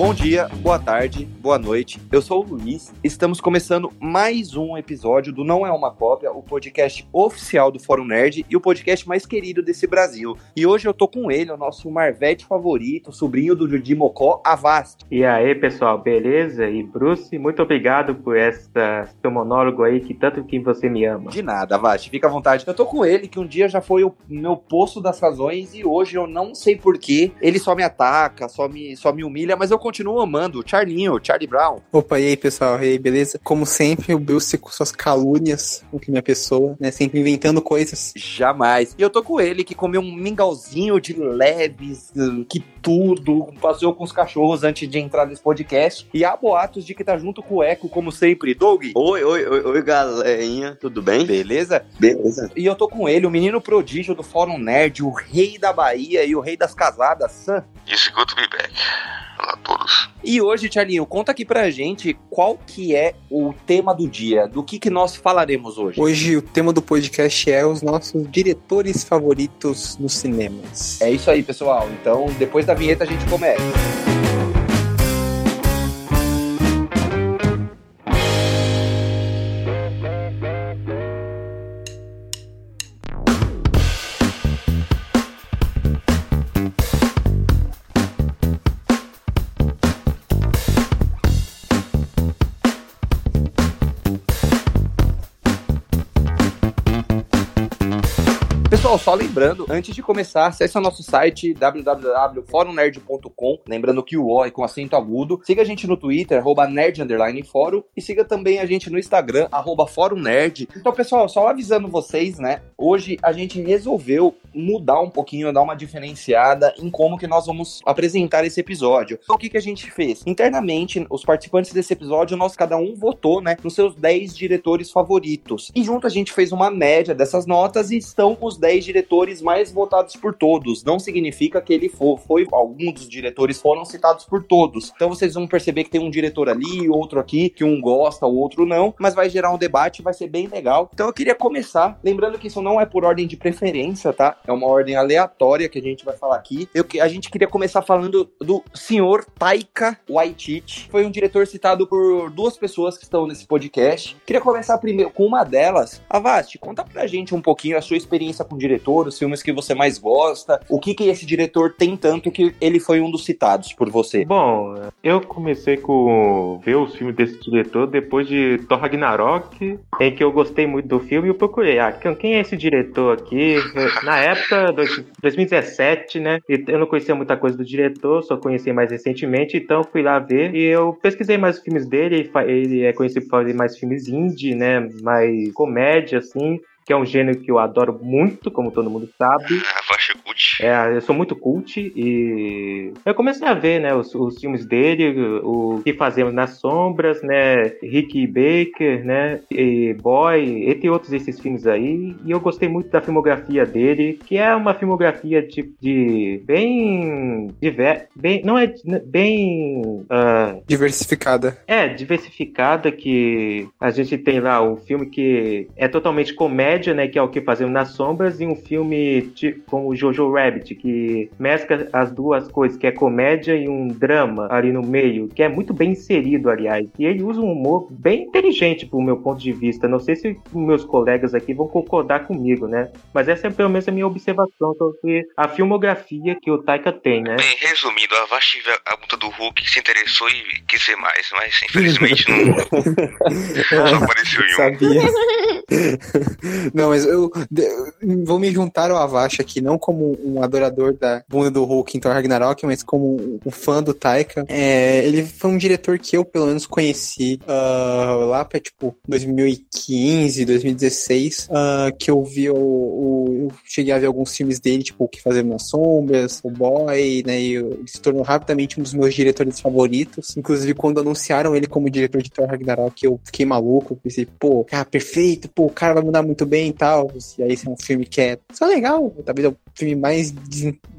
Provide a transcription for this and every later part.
Bom dia, boa tarde, boa noite. Eu sou o Luiz. Estamos começando mais um episódio do Não é uma Cópia, o podcast oficial do Fórum Nerd e o podcast mais querido desse Brasil. E hoje eu tô com ele, o nosso Marvete favorito, sobrinho do Judy Mocó, Avast. E aí, pessoal, beleza? E Bruce, muito obrigado por essa seu monólogo aí que tanto que você me ama. De nada, Avast, fica à vontade. Eu tô com ele, que um dia já foi o meu poço das razões e hoje eu não sei porquê. Ele só me ataca, só me, só me humilha, mas eu continuo amando. Charlinho, Charlie Brown. Opa, e aí, pessoal? E aí, beleza? Como sempre, o Bruce com suas calúnias com que minha pessoa, né? Sempre inventando coisas. Jamais. E eu tô com ele, que comeu um mingauzinho de leves, que tudo, passeou com os cachorros antes de entrar nesse podcast. E há boatos de que tá junto com o Eco, como sempre. Doug. Oi, oi, oi, oi, galerinha. Tudo bem? Beleza? Beleza. E eu tô com ele, o menino prodígio do Fórum Nerd, o rei da Bahia e o rei das casadas, Sam. It's good to be back. Olá a todos. E hoje, Charlinho, conta aqui pra gente qual que é o tema do dia, do que, que nós falaremos hoje. Hoje o tema do podcast é os nossos diretores favoritos nos cinemas. É isso aí, pessoal. Então, depois da vinheta a gente começa. Pessoal, só lembrando, antes de começar, acesse o nosso site www.forumnerd.com, lembrando que o O é com acento agudo. Siga a gente no Twitter, arroba e siga também a gente no Instagram, arroba. Então, pessoal, só avisando vocês, né, hoje a gente resolveu mudar um pouquinho, dar uma diferenciada em como que nós vamos apresentar esse episódio. Então, o que que a gente fez? Internamente, os participantes desse episódio, nós cada um votou, né, nos seus 10 diretores favoritos. E junto a gente fez uma média dessas notas e estão os 10 diretores mais votados por todos. Não significa que ele for, foi algum dos diretores foram citados por todos. Então vocês vão perceber que tem um diretor ali, outro aqui, que um gosta, o outro não, mas vai gerar um debate, vai ser bem legal. Então eu queria começar, lembrando que isso não é por ordem de preferência, tá? É uma ordem aleatória que a gente vai falar aqui. Eu, a gente queria começar falando do senhor Taika Waititi. Foi um diretor citado por duas pessoas que estão nesse podcast. Queria começar primeiro com uma delas. Avast, conta pra gente um pouquinho a sua experiência com diretor, os filmes que você mais gosta, o que que esse diretor tem tanto que ele foi um dos citados por você. Bom, eu comecei com ver os filmes desse diretor depois de Thor Ragnarok, em que eu gostei muito do filme e eu procurei, ah, quem é esse diretor aqui? Na época, 2017, né, eu não conhecia muita coisa do diretor, só conheci mais recentemente, então fui lá ver e eu pesquisei mais os filmes dele, ele é conhecido por fazer mais filmes indie, né, mais comédia, assim, que é um gênero que eu adoro muito, como todo mundo sabe. Ah, faixa cult. É, eu sou muito cult e eu comecei a ver, né, os, os filmes dele, o que fazemos nas sombras, né, Rick Baker, né, e Boy, entre outros esses filmes aí, e eu gostei muito da filmografia dele, que é uma filmografia de, de bem diver, bem, não é bem uh, Diversificada. é diversificada que a gente tem lá um filme que é totalmente comédia, né, que é o que fazemos nas sombras, e um filme de, com o Jojo Rabbit que mescla as duas coisas, que é comédia e um drama ali no meio, que é muito bem inserido, aliás. E ele usa um humor bem inteligente pro meu ponto de vista. Não sei se meus colegas aqui vão concordar comigo, né? Mas essa é pelo menos a minha observação sobre a filmografia que o Taika tem, né? Bem, resumindo, a Vasti viu a luta do Hulk, se interessou e quis ver mais, mas infelizmente não só apareceu em um. Sabia. não, mas eu, vou me juntar ao Avash aqui, não como um adorador da bunda do Hulk em Thor Ragnarok, mas como um, fã do Taika. É, ele foi um diretor que eu, pelo menos, conheci uh, lá pra, tipo, 2015, 2016, uh, que eu vi o, o, Eu cheguei a ver alguns filmes dele, tipo, O Que Fazer nas Sombras, O Boy, né, e ele se tornou rapidamente um dos meus diretores favoritos. Inclusive, quando anunciaram ele como diretor de Thor Ragnarok, eu fiquei maluco, pensei, pô, cara, perfeito, pô, o cara vai mandar muito bem e tal. E aí, é um filme que é só legal, talvez é o filme mais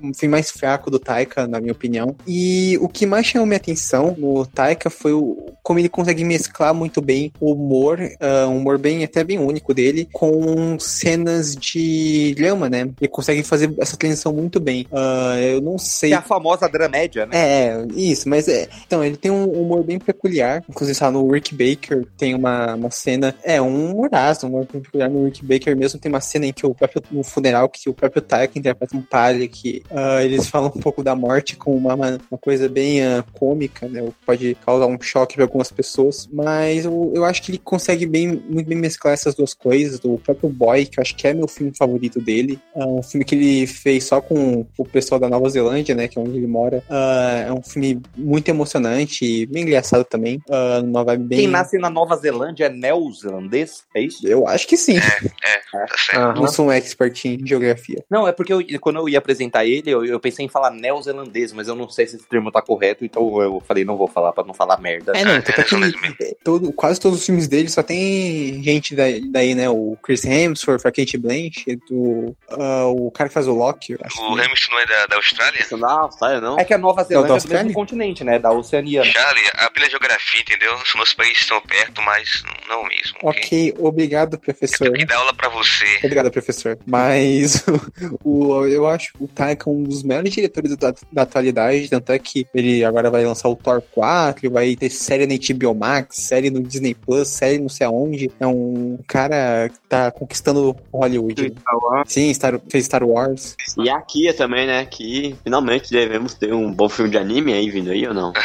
um filme mais fraco do Taika, na minha opinião. E o que mais chamou minha atenção no Taika foi o como ele consegue mesclar muito bem o humor, uh, um humor bem até bem único dele, com cenas de drama, né? Ele consegue fazer essa transição muito bem. Uh, eu não sei. É a famosa dramédia, né? É, isso, mas é. Então, ele tem um humor bem peculiar. Inclusive, sabe, no Rick Baker tem uma, uma cena. É, um humoraço, um humor bem peculiar no Rick Baker mesmo. Tem uma cena em que o próprio, no funeral, que o próprio Taika interpreta um padre que uh, eles falam um pouco da morte com uma, uma coisa bem cômica, né? Pode causar um choque para algumas pessoas. Mas eu, eu acho que ele consegue bem, muito bem mesclar essas duas coisas. Do próprio Boy, que eu acho que é meu filme favorito dele. É um filme que ele fez só com o pessoal da Nova Zelândia, né? Que é onde ele mora. Uh, é um filme muito emocionante e bem engraçado também. Uh, uma vibe bem... Quem nasce na Nova Zelândia é neozelandês? É isso? Eu acho que sim. É, é, certo. Não sou um expert em geografia. Não, é porque eu, quando eu ia apresentar ele, eu, eu pensei em falar neozelandês, mas eu não sei se esse termo tá correto, então eu falei, não vou falar pra não falar merda. É, não, É, tanto é, que mesmo. todo, quase todos os filmes dele só tem gente daí, daí, né? O Chris Hemsworth, a Kate Blanchett, o, ah, o cara que faz o Loki, eu acho. O Hamilton não é da, da Austrália? Não é Austrália, não? É que a Nova da Zelândia é do Austrália? mesmo continente, né? Da Oceania. Charlie, a pela geografia, entendeu? Os meus países estão perto, mas não mesmo, ok? Ok, obrigado, Eu professor. tenho que dar aula pra você. Obrigado, professor. Mas o, eu acho o Taika um dos melhores diretores da, da atualidade, tanto é que ele agora vai lançar o Thor 4, vai ter série na HBO Max, série no Disney Plus, série não sei aonde. É um cara que tá conquistando Hollywood. né? Sim, Star, fez Star Wars. E a Kia também, né? Que finalmente devemos ter um bom filme de anime aí vindo aí ou não?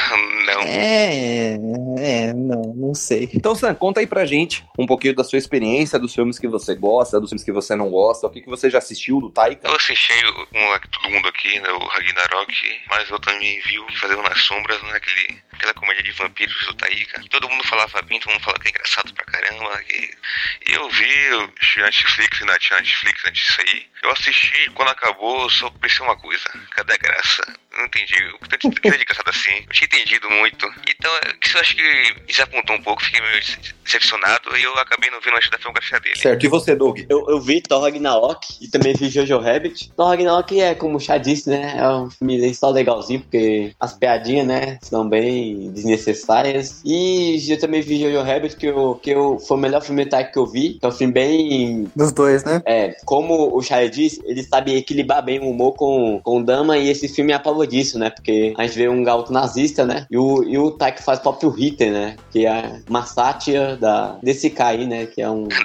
Não. É, é, não, não sei. Então, Sam, conta aí pra gente um pouquinho da sua experiência, dos filmes que você gosta, dos filmes que você não gosta, o que, que você já assistiu do Taika. Eu assisti um, todo mundo aqui, né, o Ragnarok, mas eu também vi o Fazendo nas Sombras, né, aquele, aquela comédia de vampiros do Taika. Todo mundo falava bem, todo mundo falava que é engraçado pra caramba. E eu vi, tinha Netflix, ainda tinha Netflix antes disso aí. Eu assisti, quando acabou, só pensei uma coisa, cadê a graça? Não entendi, o que tanto que é engraçado assim, eu tinha entendido muito. Então, é, isso eu acho que desapontou um pouco, fiquei meio decepcionado e eu acabei não vendo resto da filmografia dele. Certo, e você, Doug? Eu, eu vi Thor Ragnarok e também vi Jojo Rabbit. Thor Ragnarok é, como o Chá disse, né? É um filme só legalzinho, porque as piadinhas, né? São bem desnecessárias. E eu também vi Jojo Rabbit, que, eu, que eu, foi o melhor filme de Taika que eu vi. Que é um filme bem Dos dois, né? É, como o Shia disse, ele sabe equilibrar bem o humor com, com o Dama e esse filme é a prova disso, né? Porque a gente vê um garoto nazista, né? E o, e o Taika faz o próprio Hitler, né? Que é uma sátira da, aí, né? Que é um... Cara,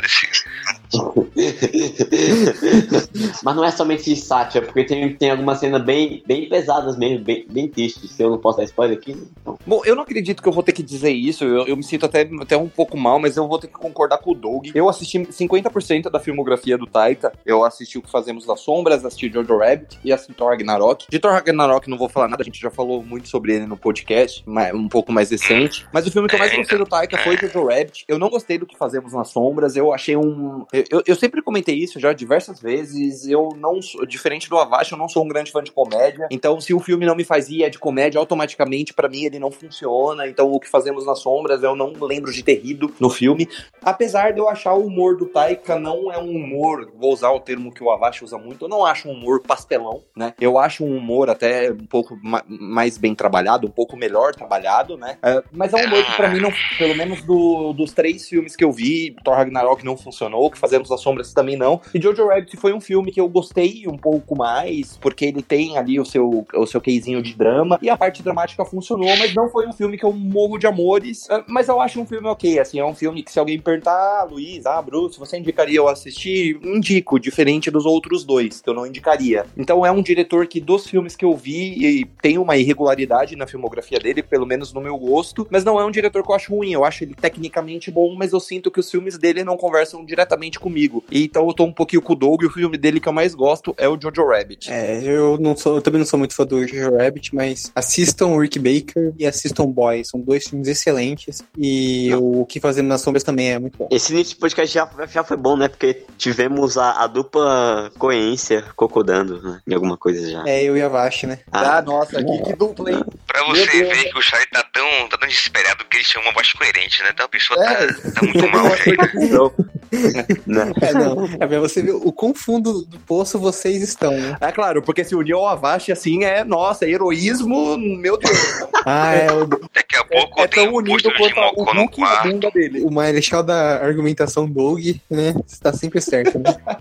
desse... Mas não é somente sátira, porque tem, tem algumas cenas bem, bem pesadas mesmo, bem, bem tristes. Se eu não posso dar spoiler aqui, né? então... Bom, eu não acredito que eu vou ter que dizer isso, eu, eu me sinto até, até um pouco mal, mas eu vou ter que concordar com o Doug. Eu assisti 50% da filmografia do Taika, eu assisti o que Fazemos das Sombras, assisti Jojo Rabbit e assisti Thor Ragnarok. De Thor Ragnarok não vou falar nada, a gente já falou muito sobre ele no podcast, mas um pouco mais recente. Mas o filme que eu mais gostei do Taika foi Jojo Rabbit. Eu não gostei do que Fazemos nas Sombras, eu achei um... Eu, eu- sempre comentei isso já diversas vezes, eu não sou, diferente do Avash, eu não sou um grande fã de comédia, então se o filme não me faz ir é de comédia, automaticamente pra mim ele não funciona, então o que Fazemos nas Sombras eu não lembro de ter rido no filme, apesar de eu achar o humor do Taika não é um humor, vou usar o termo que o Avash usa muito, eu não acho um humor pastelão, né, eu acho um humor até um pouco ma- mais bem trabalhado, um pouco melhor trabalhado, né, É, mas é um humor que pra mim não, pelo menos do- dos três filmes que eu vi, Thor Ragnarok não funcionou, que Fazemos nas Sombras também não, e Jojo Rabbit foi um filme que eu gostei um pouco mais, porque ele tem ali o seu, o seu queizinho de drama, e a parte dramática funcionou, mas não foi um filme que eu morro de amores, ah, mas eu acho um filme ok, assim, é um filme que se alguém perguntar, ah, Luiz, ah, Bruce, você indicaria eu assistir? Indico, diferente dos outros dois, que eu não indicaria. Então é um diretor que dos filmes que eu vi, tem uma irregularidade na filmografia dele, pelo menos no meu gosto, mas não é um diretor que eu acho ruim, eu acho ele tecnicamente bom, mas eu sinto que os filmes dele não conversam diretamente comigo. E então eu tô um pouquinho com o Doug, e o filme dele que eu mais gosto é o Jojo Rabbit. É, eu não sou, eu também não sou muito fã do Jojo Rabbit, mas assistam Rick Baker e assistam Boy. São dois filmes excelentes. E o que fazemos nas sombras também é muito bom. Esse início de podcast já, já foi bom, né? Porque tivemos a, a dupla coerência cocodando, né? Em alguma coisa já. É eu e a Vash, né? Ah, nossa, que, que dupla, hein? Pra Meu você Deus. ver que o Charlie tá tão, tá tão desesperado que ele chama uma voz coerente, né? Então a pessoa É. tá, tá muito mal, gente. Né? É, não. É pra você ver o quão fundo do poço vocês estão, né? É claro, porque se unir ao Avast assim é, nossa, é heroísmo, meu Deus. Ah, é o. Daqui a pouco é tenho tão unido quanto o Hulk e a quarto. bunda dele. O marechal da argumentação Doug, né? Está sempre certo, né?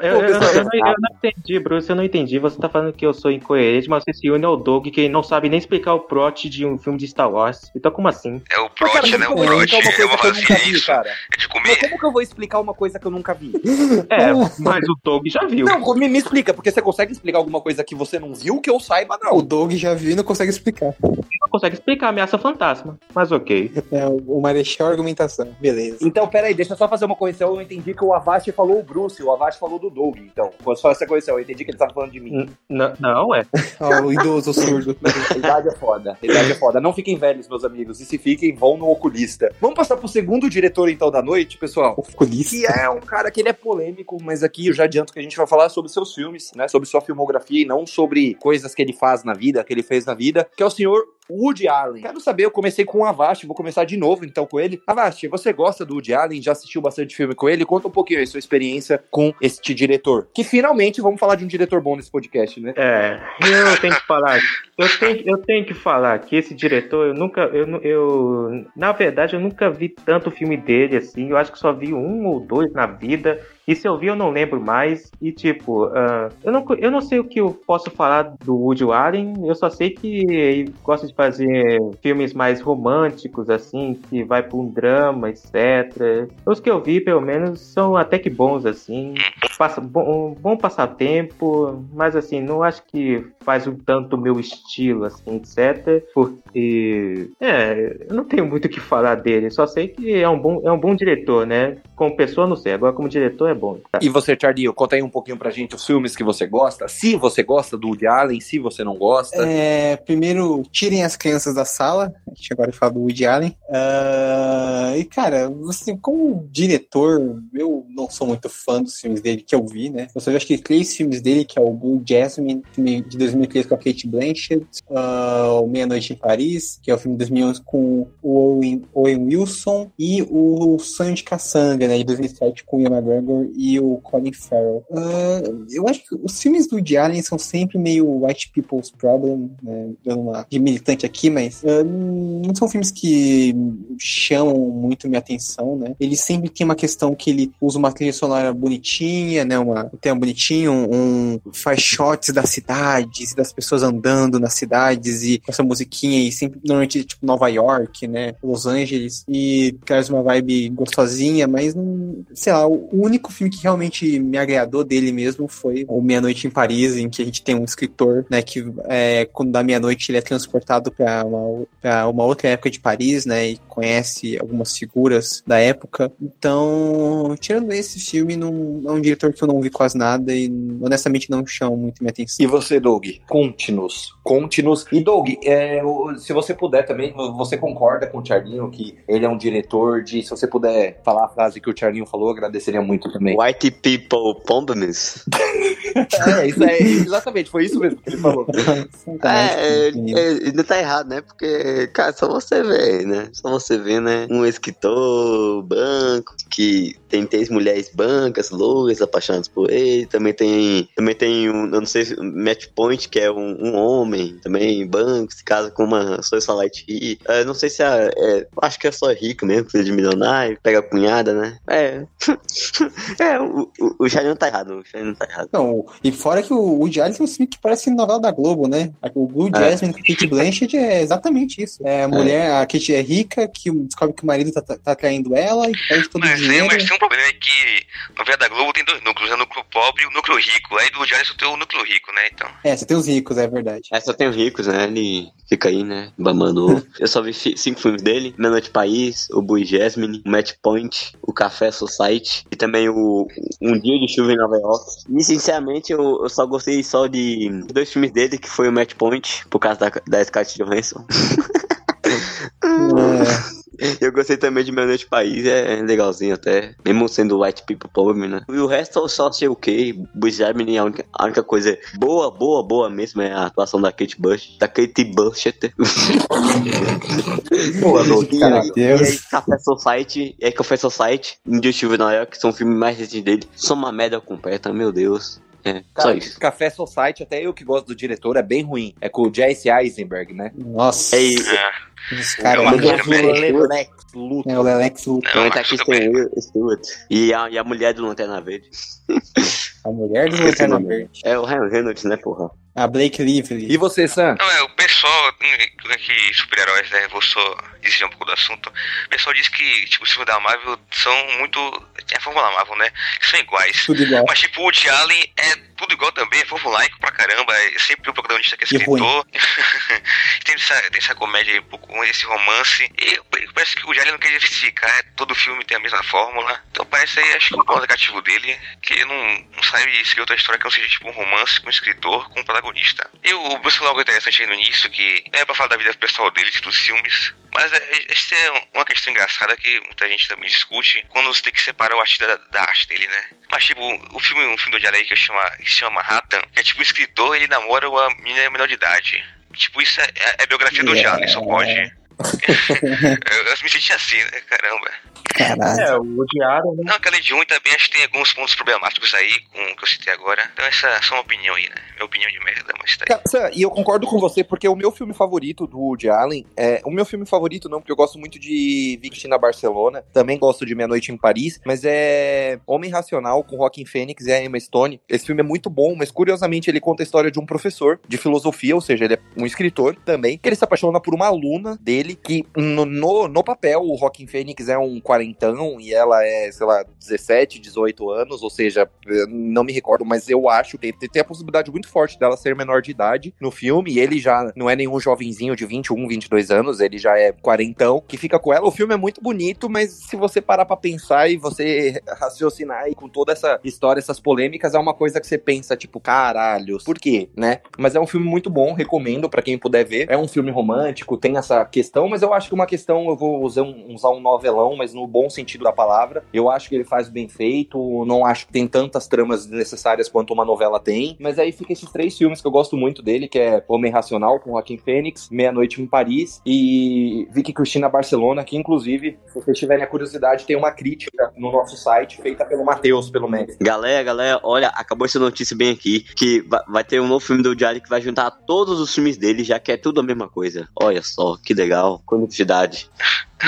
Eu, eu- pessoal, eu não, eu não entendi, Bruce, eu não entendi. Você tá falando que eu sou incoerente, mas você se une ao Doug que não sabe nem explicar o plot de um filme de Star Wars. Então como assim? É o Mas, cara, Prot, mas né? O como eu vou Prot explicar uma é coisa uma que eu nunca vi, isso. cara? É de Mas comer. como que eu vou explicar uma coisa que eu nunca vi? É, mas o Doug já viu. Não, me, me explica, porque você consegue explicar alguma coisa que você não viu que eu saiba, O não. Doug já viu e não consegue explicar. Não consegue explicar ameaça fantasma. Mas ok. É, o marechal argumentação, beleza. Então, peraí, deixa eu só fazer uma correção. Eu entendi que o Avast falou o Bruce, o Avast falou do Doug. Então, foi só essa correção. Eu entendi que ele tava falando de mim. N- n- não, é. Ó, o idoso surdo. A idade é foda. A idade é foda. Não fiquem velhos, meus amigos. E se fiquem, vão no oculista. Vamos passar pro segundo diretor, então, da noite, pessoal. Oculista. Que é um cara que ele é polêmico, mas aqui eu já adianto que a gente vai falar sobre seus filmes, né? Sobre sua filmografia e não sobre coisas que ele faz na vida, que ele fez na vida, que é o senhor Woody Allen. Quero saber, eu comecei com o Avast, vou começar de novo então com ele. Avast, você gosta do Woody Allen? Já assistiu bastante filme com ele? Conta um pouquinho aí sua experiência com este diretor. Que finalmente vamos falar de um diretor bom nesse podcast, né? É, eu tenho que falar. Eu tenho, eu tenho que falar que esse diretor, eu nunca. Eu, eu, na verdade, eu nunca vi tanto filme dele assim. Eu acho que só vi um ou dois na vida. E se eu vi, eu não lembro mais. E tipo, ah, eu, não, eu não sei o que eu posso falar do Woody Allen. Eu só sei que ele gosta de fazer filmes mais românticos, assim, que vai pra um drama, etc. Os que eu vi, pelo menos, são até que bons, assim. Passa, bom, um bom passatempo, mas assim, não acho que faz um tanto o meu estilo, assim, etc. Porque, é, eu não tenho muito o que falar dele, só sei que é um bom, é um bom diretor, né? Como pessoa, não sei, agora como diretor é bom. Tá? E você, Charlie, conta aí um pouquinho pra gente os filmes que você gosta. Se você gosta do Woody Allen, se você não gosta. É, primeiro, tirem as crianças da sala. A gente agora fala do Woody Allen. Ah, e, cara, assim, como diretor, eu não sou muito fã dos filmes dele que eu vi, né? Eu só acho que três filmes dele, que é o Blue Jasmine, de 2003 com a Kate Blanchett, ah, o Meia Noite em Paris, que é o filme de 2011 com o Owen, Owen Wilson, e o Sonho de Cassandra, né, de 2007 com o Ian McGregor e o Colin Farrell. Ah, eu acho que os filmes do Woody Allen são sempre meio white people's problem, né, dando uma de militante aqui, mas ah, não são filmes que chamam muito minha atenção, né? Ele sempre tem uma questão que ele usa uma trilha sonora bonitinha, né? Uma, um tema bonitinho, um, faz shots das cidades, das pessoas andando nas cidades e com essa musiquinha e sempre, normalmente, tipo, Nova York, né? Los Angeles e traz uma vibe gostosinha, mas não, sei lá, o único filme que realmente me agradou dele mesmo foi o Meia Noite em Paris, em que a gente tem um escritor, né, que é, quando dá meia-noite ele é transportado para uma, uma outra época de Paris, né, e conhece algumas figuras da época. Então, tirando esse filme, não, é um diretor que eu não vi quase nada e honestamente não chama muito minha atenção. E você, Doug? Conte-nos. Conte-nos. E, Doug, é, se você puder também, você concorda com o Charlinho que ele é um diretor de. Se você puder falar a frase que o Charlinho falou, agradeceria muito também. White people problems. É, isso é, exatamente, foi isso mesmo que ele falou. É, é, é, não tá errado, né? Porque, cara, só você vê, né? Só você vê, né? Um escritor branco que tem três mulheres brancas, loucas, apaixonadas por ele. Também tem, também tem um, eu não sei, se- Match Point, que é um, um homem também branco, se casa com uma socialite rica. É, não sei se é, é, acho que é só rico mesmo, filho de milionário, pega a cunhada, né? É. é, o, o, o Charlie não tá errado, o Charlie não tá errado. Não, e fora que o Woody Allen tem um filme que parece novela da Globo, né? O Blue É. Jasmine com Kate Blanchett é exatamente isso. É a mulher, a Kate é rica, que descobre que o marido tá, tá, tá traindo ela e perde todo o Mas, tem, dinheiro. mas tem um problema, é que novela da Globo tem dois núcleos, é o núcleo pobre e o núcleo rico. Aí do Woody Allen só tem o núcleo rico, né? Então. É, você tem os ricos, é verdade. É, só tem os ricos, né? Ele fica aí, né? Bamando. ovo. Eu só vi cinco filmes dele: Meia Noite País, O Blue Jasmine, o Match Point, O Café Society e também o Um Dia de Chuva em Nova York. E sinceramente, eu, eu só gostei só de dois filmes dele, que foi o Match Point, por causa da, da Scarlett Johansson. É, Eu gostei também de Meia Noite País, é legalzinho até, mesmo sendo White People Problem, né? E o resto eu só sei o que. Blue Jasmine, a única, a única coisa boa, boa, boa mesmo é a atuação da Kate Bush, da Kate Bushett. Boa, Doug. E, Cara, aí, Deus. e aí Café Society, e aí Café Society, Nova York, que são filmes mais recentes dele, são uma merda completa, meu Deus. É, só Cara, isso. Café Society, até eu que gosto do diretor, é bem ruim. É com o Jesse Eisenberg, né? Nossa, É isso. É, os É caras. Lex Luthor. É o Lelex Luthor, não, tá aqui Stewart. E a, e a mulher do Lanterna Verde. a mulher do Lanterna. Verde. É o Ryan Reynolds, né, porra? A Blake Lively. E você, Sam? Não, é, o pessoal, hum, que super-heróis, né, vou só desviar um pouco do assunto, o pessoal diz que, tipo, os filmes da Marvel são muito, tem a fórmula Marvel, né, que são iguais. Tudo igual. Mas, tipo, o Woody Allen é tudo igual também, é formulaico pra caramba, é sempre o protagonista que é escritor. tem, essa, tem essa comédia um pouco, esse romance, e parece que o Allen não quer diversificar, é, todo filme tem a mesma fórmula. Então parece aí, acho que o ponto negativo dele, que ele não, não sabe escrever outra história que não seja, tipo, um romance com um escritor, com um protagonista. E o Bruce logo interessante aí no início, que é pra falar da vida pessoal dele, dos filmes, mas é, essa é uma questão engraçada que muita gente também discute quando você tem que separar o artista da, da arte dele, né? Mas, tipo, o filme, um filme do aí que, chama, que se chama Manhattan, que é tipo, o escritor, ele namora uma menina menor de idade. Tipo, isso é, é, é biografia do Yeah. Jalen, só pode. eu, eu me senti assim, né? Caramba. Caralho. É, o Diário, né? Não, aquela de 1 também acho que tem alguns pontos problemáticos aí com o que eu citei agora. Então essa é só uma opinião aí, né? Minha opinião de merda, mas tá aí. Cara, Sam, E eu concordo com você, porque o meu filme favorito do Woody Allen é. O meu filme favorito, não, porque eu gosto muito de Victina Barcelona, também gosto de Meia Noite em Paris, mas é Homem Racional com Joaquin Phoenix e a Emma Stone. Esse filme é muito bom, mas curiosamente ele conta a história de um professor de filosofia, ou seja, ele é um escritor também, que ele se apaixona por uma aluna dele, que no, no, no papel o Joaquin Phoenix é um quarentão e ela é, sei lá, 17, 18 anos, ou seja, não me recordo, mas eu acho que tem, a possibilidade muito forte dela ser menor de idade no filme, e ele já não é nenhum jovenzinho de 21, 22 anos, ele já é quarentão, que fica com ela. O filme é muito bonito, mas se você parar pra pensar e você raciocinar aí com toda essa história, essas polêmicas, é uma coisa que você pensa, tipo, caralho, por quê, né? Mas é um filme muito bom, recomendo pra quem puder ver. É um filme romântico, tem essa questão, mas eu acho que uma questão, eu vou usar um, usar um novelão, mas no bom sentido da palavra. Eu acho que ele faz bem feito, não acho que tem tantas tramas necessárias quanto uma novela tem. Mas aí fica esses três filmes que eu gosto muito dele, que é Homem Racional, com Joaquim Fênix, Meia Noite em Paris e Vicky Cristina Barcelona, que inclusive, se vocês tiverem a curiosidade, tem uma crítica no nosso site feita pelo Matheus, pelo Mestre. Galera, galera, olha, acabou essa notícia bem aqui, que vai, ter um novo filme do Diário que vai juntar todos os filmes dele, já que é tudo a mesma coisa. Olha só, que legal, conectividade.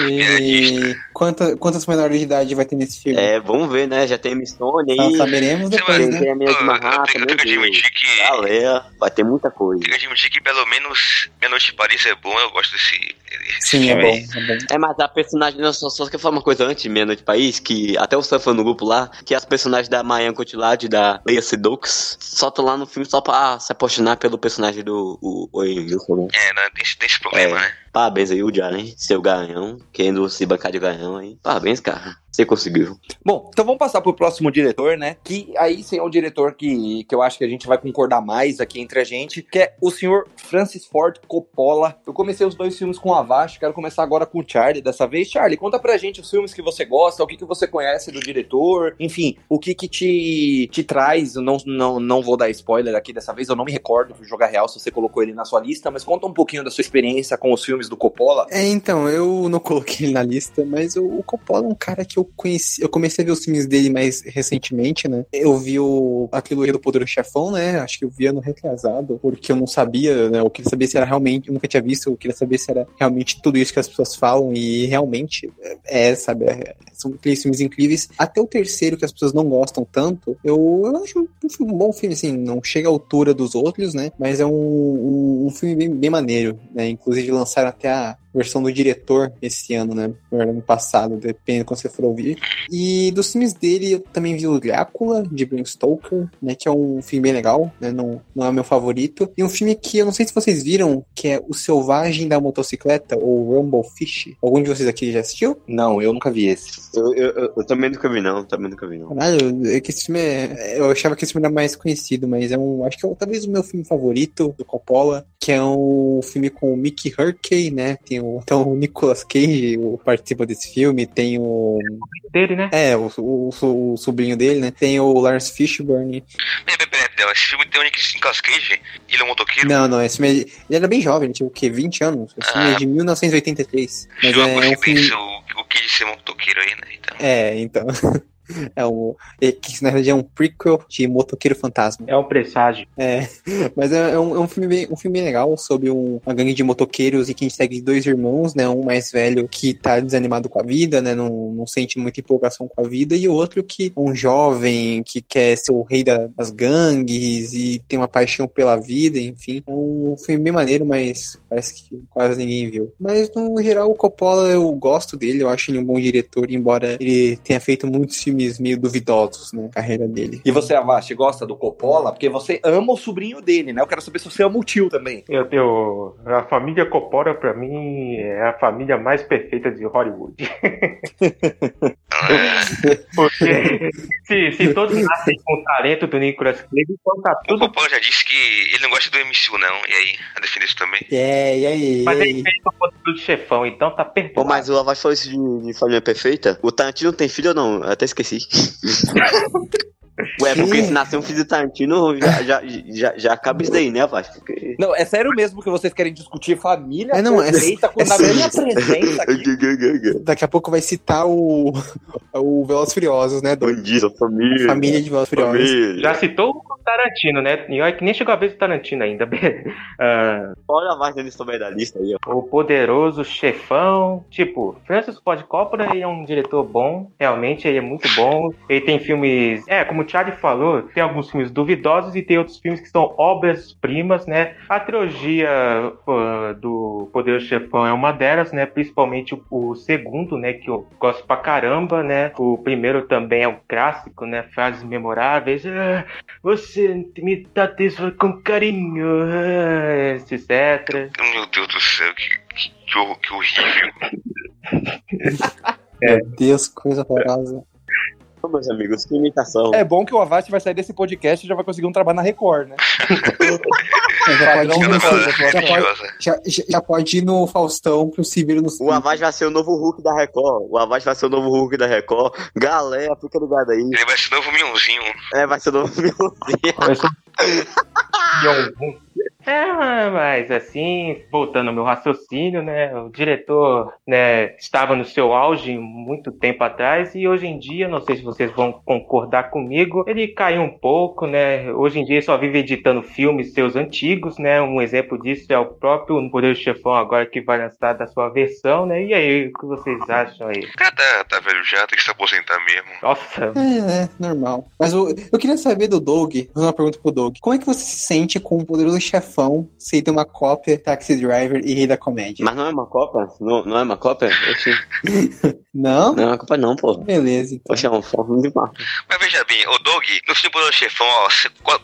E quanta, quantas menores de idade vai ter nesse filme? É, vamos ver, né? Já tem Emma Stone aí, saberemos Você depois, vai- né? tem a minha de Eu- eu tenho- tenho que Deus. admitir que- Galera, vai ter muita coisa. Tem que admitir que pelo menos Meia Noite em Paris é bom, eu gosto desse. desse Sim, é filme bom, aí. é bom. É, mas a personagem, eu só, só quer falar uma coisa antes, Meia Noite País, que até o Sam falou no grupo lá, que as personagens da Marianne Cotillard e da Leia Sedux só estão lá no filme só pra se apaixonar pelo personagem do o, o Owen Wilson, né? É, né, tem, esse- tem esse problema, É. né? Parabéns aí, o hein? Seu garanhão, querendo se bancar de garanhão, hein? Parabéns, cara. Você conseguiu. Bom, então vamos passar pro próximo diretor, né? Que aí sim é um diretor que, que eu acho que a gente vai concordar mais aqui entre a gente, que é o senhor Francis Ford Coppola. Eu comecei os dois filmes com a Avast, quero começar agora com o Charlie dessa vez. Charlie, conta pra gente os filmes que você gosta, o que, que você conhece do diretor, enfim, o que que te, te traz. Eu não, não, não vou dar spoiler aqui dessa vez, eu não me recordo de jogar real se você colocou ele na sua lista, mas conta um pouquinho da sua experiência com os filmes do Coppola. É, então, eu não coloquei ele na lista, mas o, o Coppola é um cara que eu conheci. Eu comecei a ver os filmes dele mais recentemente, né? Eu vi o, a trilogia do Poderoso Chefão, né? Acho que eu vi ano retrasado, porque eu não sabia, né? Eu queria saber se era realmente. Eu nunca tinha visto, eu queria saber se era realmente tudo isso que as pessoas falam, e realmente é, sabe? é- são aqueles filmes incríveis. Até o terceiro, que as pessoas não gostam tanto, eu, eu acho um, um bom filme, assim, não chega à altura dos outros, né? Mas é um, um, um filme bem, bem maneiro, né? Inclusive lançaram até a versão do diretor esse ano, né? Ou ano passado, depende de quando você for ouvir. E dos filmes dele, eu também vi o Drácula, de Bram Stoker, né? Que é um filme bem legal, né? Não, não é meu favorito. E um filme que eu não sei se vocês viram, que é O Selvagem da Motocicleta, ou Rumble Fish. Algum de vocês aqui já assistiu? Não, eu nunca vi esse. Eu, eu, eu, eu também nunca vi, não. Também nunca vi, não. Caralho, é que esse filme é. Eu achava que esse filme era mais conhecido, mas é um. Acho que é talvez o meu filme favorito do Coppola, que é um filme com o Mickey Herkey, né? Tem o, então, o Nicolas Cage o, participa desse filme, tem o. Dele, né? É, o, o, o sobrinho dele, né? Tem o Lawrence Fishburne. Peraí, peraí, peraí, peraí, esse filme tem o Nicolas Cage, ele é um motoqueiro. Não, não, esse filme. é- Ele era bem jovem, ele tinha o quê? 20 anos? Esse filme é de 1983. Mas Chama é um filme. o, o Cage ser motoqueiro aí, né? Então, É, então. É um, é, que na verdade é um prequel de Motoqueiro Fantasma. É um presságio. É, mas é, é um, é um filme bem, um filme legal sobre um, uma gangue de motoqueiros e que a gente segue dois irmãos, né? Um mais velho que tá desanimado com a vida, né? Não, não sente muita empolgação com a vida, e o outro que um jovem que quer ser o rei da- das gangues e tem uma paixão pela vida, enfim. É um filme bem maneiro, mas parece que quase ninguém viu. Mas no geral, o Coppola eu gosto dele, eu acho ele um bom diretor, embora ele tenha feito muitos filmes meio duvidosos na carreira dele. E você, Avast, gosta do Coppola? Porque você ama o sobrinho dele, né? Eu quero saber se você ama o tio também. Eu, eu, a família Coppola, pra mim, é a família mais perfeita de Hollywood. Porque se, se todos nascem com o talento do Nicolas Cage, então tá O tudo. Coppola já disse que ele não gosta do MCU, não. E aí, a defender isso também. É, e aí? Mas ele aí? fez o poder do chefão, então tá perfeito. mas o Avaz falou isso de, de família perfeita. O Tarantino tem filho ou não? Eu até esqueci. sí. Ué, porque se nascer um filho do Tarantino, já, já, já, já acaba isso daí, né? Porque... Não, é sério mesmo que vocês querem discutir família É, não, é- perfeita com é minha sério. presença aqui? Daqui a pouco vai citar o, o Velozes Furiosos, né? Do, Bom dia, família. família de Velozes Furiosos. Família. Já citou o Tarantino, né? E olha que nem chegou a vez do Tarantino ainda. Ah, Olha a voz dele sobre da lista aí, ó. o poderoso chefão. Tipo, Francis Ford Coppola ele é um diretor bom, realmente, ele é muito bom. Ele tem filmes. É, como Thiago falou, tem alguns filmes duvidosos e tem outros filmes que são obras-primas, né? A trilogia pô, do Poderoso Chefão é uma delas, né? Principalmente o, o segundo, né? Que eu gosto pra caramba, né? O primeiro também é um clássico, né? Frases memoráveis. Ah, você me trata isso com carinho, ah, etc. Meu Deus do céu, que, que, que hor- que horrível. Meu Deus, coisa horrorosa. Meus amigos, que imitação. É bom que o Avast vai sair desse podcast e já vai conseguir um trabalho na Record, né? Já pode, ir no, da coisa, já, pode, Religiosa. já, já- já pode ir no Faustão pro se vir no O Avaz vai ser o novo Hulk da Record. O Avaz vai ser o novo Hulk da Record. Galera, fica ligado aí. Ele vai ser novo Mionzinho. É, vai ser o novo Mionzinho. É, mas assim, voltando ao meu raciocínio, né? O diretor, né, estava no seu auge muito tempo atrás e hoje em dia, não sei se vocês vão concordar comigo, ele caiu um pouco, né? Hoje em dia ele só vive editando filmes seus antigos, né? Um exemplo disso é o próprio Poder do Chefão agora que vai lançar da sua versão, né? E aí, o que vocês acham aí? O cara tá, tá velho já, tem que se aposentar mesmo. Nossa, É, é, normal. Mas o- eu queria saber do Doug, vou fazer uma pergunta pro Doug. Como é que você se sente com o poderoso chefão se ele tem uma cópia Taxi Driver e Rei da Comédia? Mas não é uma Copa? Não, não é uma Copa? Não? Não é uma Copa não, pô. Beleza, então. Oxe, é um forno de mar. Mas veja bem, o Dog, no filme do Chefão, ó,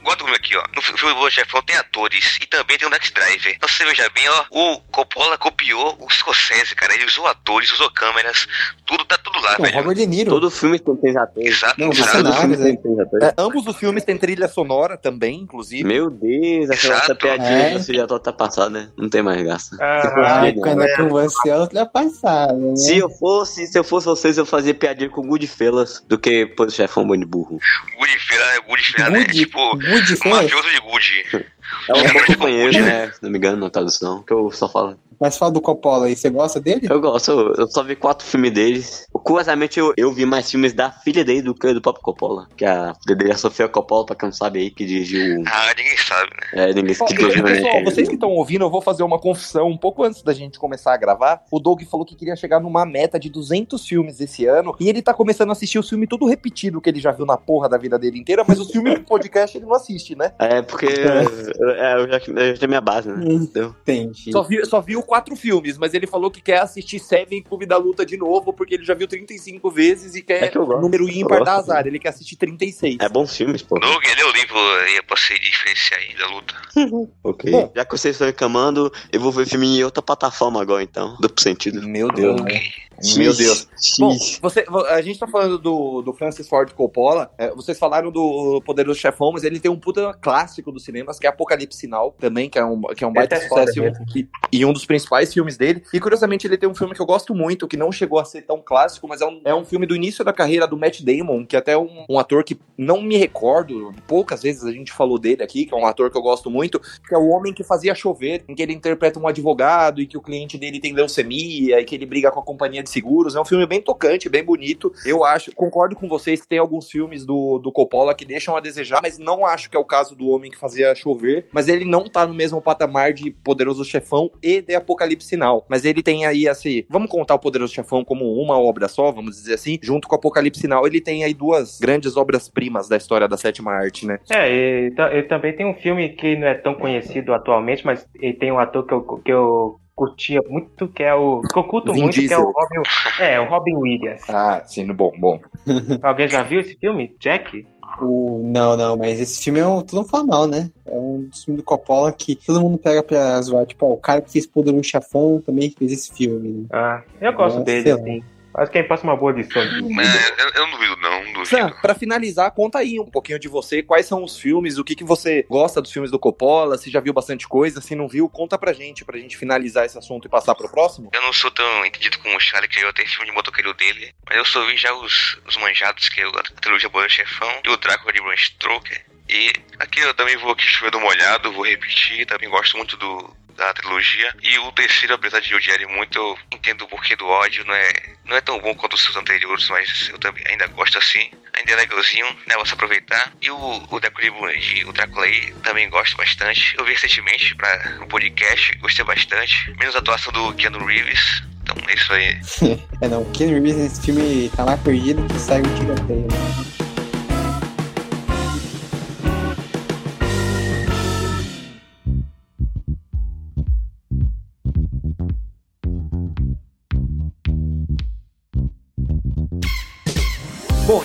guarda comigo aqui, ó. No fi- filme do Chefão tem atores e também tem o Next Driver. Então você veja bem, ó, o Coppola copiou o Scorsese, cara. Ele usou atores, usou câmeras, tudo, tá tudo lá, Pô, velho. Robert De Niro. Todo filme tem três atores. Exato, Não, exato. Todo filme cenários, tem três atores. É, ambos os filmes têm trilha sonora também, inclusive. Meu Deus, aquela Exato. essa piadinha É. que você já tá passada, né? Não tem mais graça. ah, Ai, quando é com você é ultrapassada, né? Se eu fosse, se eu fosse vocês, eu fazia piadinha com Goodfellas do que pô, chefão bom de burro. Goodfellas, Goodfellas, né? Good, Tipo, good o mafioso de Good. É um bom companheiro, né? Se não me engano, na tradução. Que eu só falo. Mas fala do Coppola aí, você gosta dele? Eu gosto, eu, eu só vi quatro filmes deles. Curiosamente, eu, eu vi mais filmes da filha dele do que do próprio Coppola. Que a filha dele é a Sofia Coppola, pra quem não sabe aí, que dirigiu. Ah, ninguém sabe, né? É, ninguém dirigiu, Pessoal, né? vocês que estão ouvindo, eu vou fazer uma confissão um pouco antes da gente começar a gravar. O Doug falou que queria chegar numa meta de 200 filmes esse ano e ele tá começando a assistir o filme tudo repetido que ele já viu na porra da vida dele inteira, mas os filmes do podcast ele não assiste, né? É, porque é, eu, já, eu já tenho minha base, né? Entendeu? Entendi. Só viu, só viu quatro filmes, mas ele falou que quer assistir Seven Clube da Luta de novo, porque ele já viu 35 vezes e quer É que eu gosto. número Eu ímpar da azar. Ele quer assistir 36. É bons filmes, pô. Doug, ele é o livro aí pra você diferenciar aí da luta. Ok. Bom. Já que vocês estão reclamando, eu vou ver filme em outra plataforma agora, então. Duplo sentido. Meu Deus, né? X, Meu Deus. X. Bom, você, a gente tá falando do, do Francis Ford Coppola. é, vocês falaram do Poderoso Chefão, mas ele tem um puta clássico dos cinemas, que é Apocalipse Sinal, também, que é um, que é um baita é sucesso e um- e, e um dos principais filmes dele. E curiosamente, ele tem um filme que eu gosto muito, que não chegou a ser tão clássico, mas é um, é um filme do início da carreira do Matt Damon, que até é um, um ator que não me recordo, poucas vezes a gente falou dele aqui, que é um ator que eu gosto muito, que é o homem que fazia chover, em que ele interpreta um advogado e que o cliente dele tem leucemia e que ele briga com a companhia de seguros. É um filme bem tocante, bem bonito. Eu acho, concordo com vocês que tem alguns filmes do, do Coppola que deixam a desejar, mas não acho que é o caso do Homem que Fazia Chover. Mas ele não tá no mesmo patamar de Poderoso Chefão e de Apocalipse Sinal. Mas ele tem aí, assim, vamos contar o Poderoso Chefão como uma obra só, vamos dizer assim, junto com Apocalipse Sinal, ele tem aí duas grandes obras-primas da história da sétima arte, né? É, e, e, também tem um filme que não é tão conhecido atualmente, mas ele tem um ator que eu, que eu curtia muito, que é o. Que eu curto Vin muito, Diesel. que é o Robin. É, o Robin Williams. Ah, sim, bom, bom. Alguém já viu esse filme? Jack? O... Não, não, mas esse filme é um, todo um famal, né? É um filme do Coppola que todo mundo pega pra zoar. Tipo, ó, o cara que fez Poderoso Chafão também fez esse filme. Né? Ah, eu gosto dele, lá. assim. Acho que ele passa uma boa lição. Mas eu, eu não duvido, não, não duvido. Sam, pra finalizar, conta aí um pouquinho de você, quais são os filmes, o que, que você gosta dos filmes do Coppola, se já viu bastante coisa, se não viu, conta pra gente, pra gente finalizar esse assunto e passar pro próximo. Eu não sou tão entendido como o Charlie, que eu até filme de motoqueiro dele, mas eu só vi já os, os manjados, que é a trilogia Boa Chefão e o Drácula de Bram Stoker. E aqui eu também vou aqui chover do molhado, vou repetir, também gosto muito do, da trilogia. E o terceiro, apesar de odiar muito, eu entendo o porquê do ódio, não é, não é tão bom quanto os seus anteriores, mas eu também ainda gosto assim. Ainda é legalzinho, né? Você aproveitar. E o, o Drácula de o Drácula aí também gosto bastante. Eu vi recentemente para um podcast, gostei bastante. Menos a atuação do Keanu Reeves. Então é isso aí. É, não, o Ken Reeves nesse filme tá mais perdido que segue um tiroteio. Né?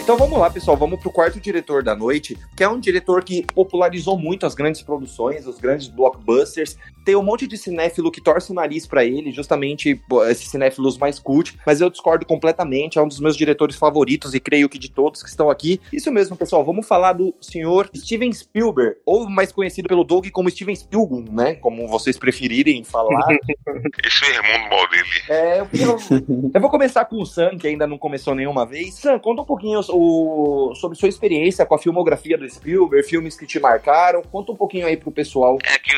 Então vamos lá, pessoal. Vamos pro quarto diretor da noite, que é um diretor que popularizou muito as grandes produções, os grandes blockbusters. Tem um monte de cinéfilo que torce o nariz pra ele, justamente esses cinéfilos mais cult, mas eu discordo completamente. É um dos meus diretores favoritos e creio que de todos que estão aqui. Isso mesmo, pessoal. Vamos falar do senhor Steven Spielberg, ou mais conhecido pelo Doug como Steven Spielgum, né? Como vocês preferirem falar. Esse é o irmão mal dele. É, eu, eu- eu vou começar com o Sam, que ainda não começou nenhuma vez. Sam, conta um pouquinho o- sobre sua experiência com a filmografia do Spielberg, filmes que te marcaram. Conta um pouquinho aí pro pessoal. É que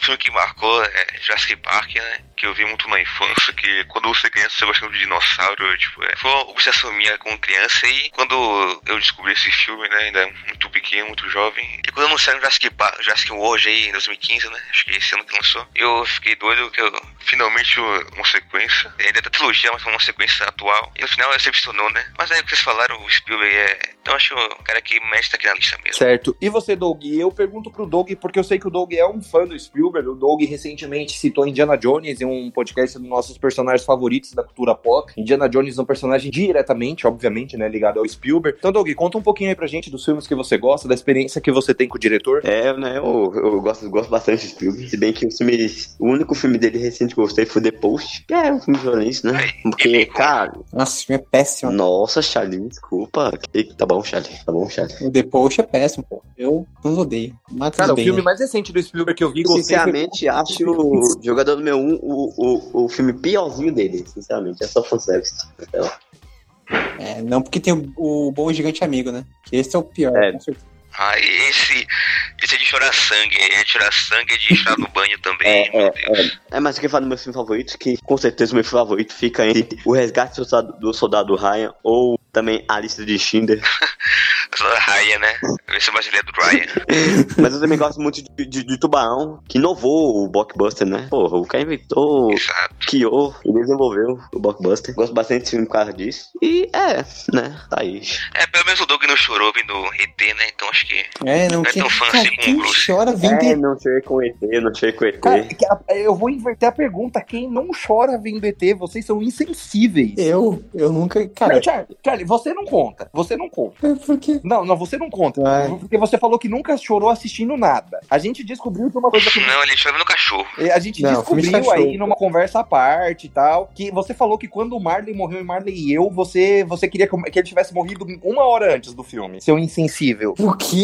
o filme que marcou é Jurassic Park, né? Que eu vi muito na infância, que quando você é criança você gosta de dinossauro, tipo, é, foi uma obsessão minha como criança e quando eu descobri esse filme, né, ainda muito pequeno, muito jovem, e quando anunciaram Jurassic, Park, Jurassic World aí em 2015, né, acho que esse ano que lançou, eu fiquei doido que eu, finalmente uma sequência, ainda é da trilogia, mas uma sequência atual, e no final decepcionou, né, mas aí o que vocês falaram, o Spielberg é, então acho o cara que mexe aqui na lista mesmo. Certo. E você, Doug? Eu pergunto pro Doug, porque eu sei que o Doug é um fã do Spielberg. O Doug recentemente citou Indiana Jones em um podcast dos nossos personagens favoritos da cultura pop. Indiana Jones é um personagem diretamente, obviamente, né, ligado ao Spielberg. Então, Doug, conta um pouquinho aí pra gente dos filmes que você gosta, da experiência que você tem com o diretor. É, né, eu, eu gosto, gosto bastante de Spielberg, se bem que o filme, o único filme dele recente que eu gostei foi The Post, que é um filme violento, né? Porque, cara, Nossa, esse filme é péssimo. nossa, Charlie, desculpa. Tá bom, Charlie, tá bom, Charlie. O The Post é péssimo, pô. Eu não odeio. Cara, o bem, filme né? mais recente do Spielberg que eu vi, gostei. Sinceramente, acho o Jogador Número 1 um, o, o, o filme piorzinho dele, sinceramente. É só fanservice. É, não porque tem o, o Bom Gigante Amigo, né? Que esse é o pior, É. com certeza. Esse, esse é de chorar sangue, é de chorar sangue, é de chorar no banho também, É, meu é, Deus. É, mas eu quero falar do meu filme favorito, que com certeza o meu filme favorito fica entre O Resgate do Soldado, do Soldado Ryan ou também A Lista de Schindler. Ryan, né? Esse brasileiro do Ryan. mas eu também gosto muito de, de, de Tubarão, que inovou o blockbuster, né? Porra, o cara inventou, Exato. criou e desenvolveu o blockbuster. Gosto bastante desse filme por causa disso. E é, né? Tá aí. É, pelo menos o Doug não chorou vindo ET, né? Então acho que. É, não, Não é quem, tão fã cara, assim como quem o Bruce. chora vendo É, não chorei com ET, não chorei com ET. Cara, eu vou inverter a pergunta. Quem não chora vendo ET, vocês são insensíveis. Eu, eu nunca, cara, Não, Charlie, Charlie, você não conta. Você não conta. é porque Não, não, você não conta. Porque você falou que nunca chorou assistindo nada. A gente descobriu que uma coisa que Não, ele chora no cachorro. a gente Não, descobriu aí numa conversa à parte e tal, que você falou que quando o Marley morreu em Marley e eu, você, você queria que que ele tivesse morrido uma hora antes do filme. Seu insensível. o quê?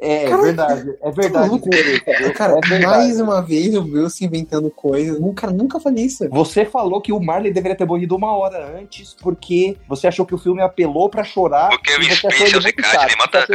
É, Cara, verdade. É verdade. Tereza, Cara, é verdade. mais uma vez o Bruce inventando coisas. Nunca, nunca falei isso. Você falou que o Marley deveria ter morrido uma hora antes porque você achou que o filme apelou pra chorar. Porque o você achou Space ele é o ele mata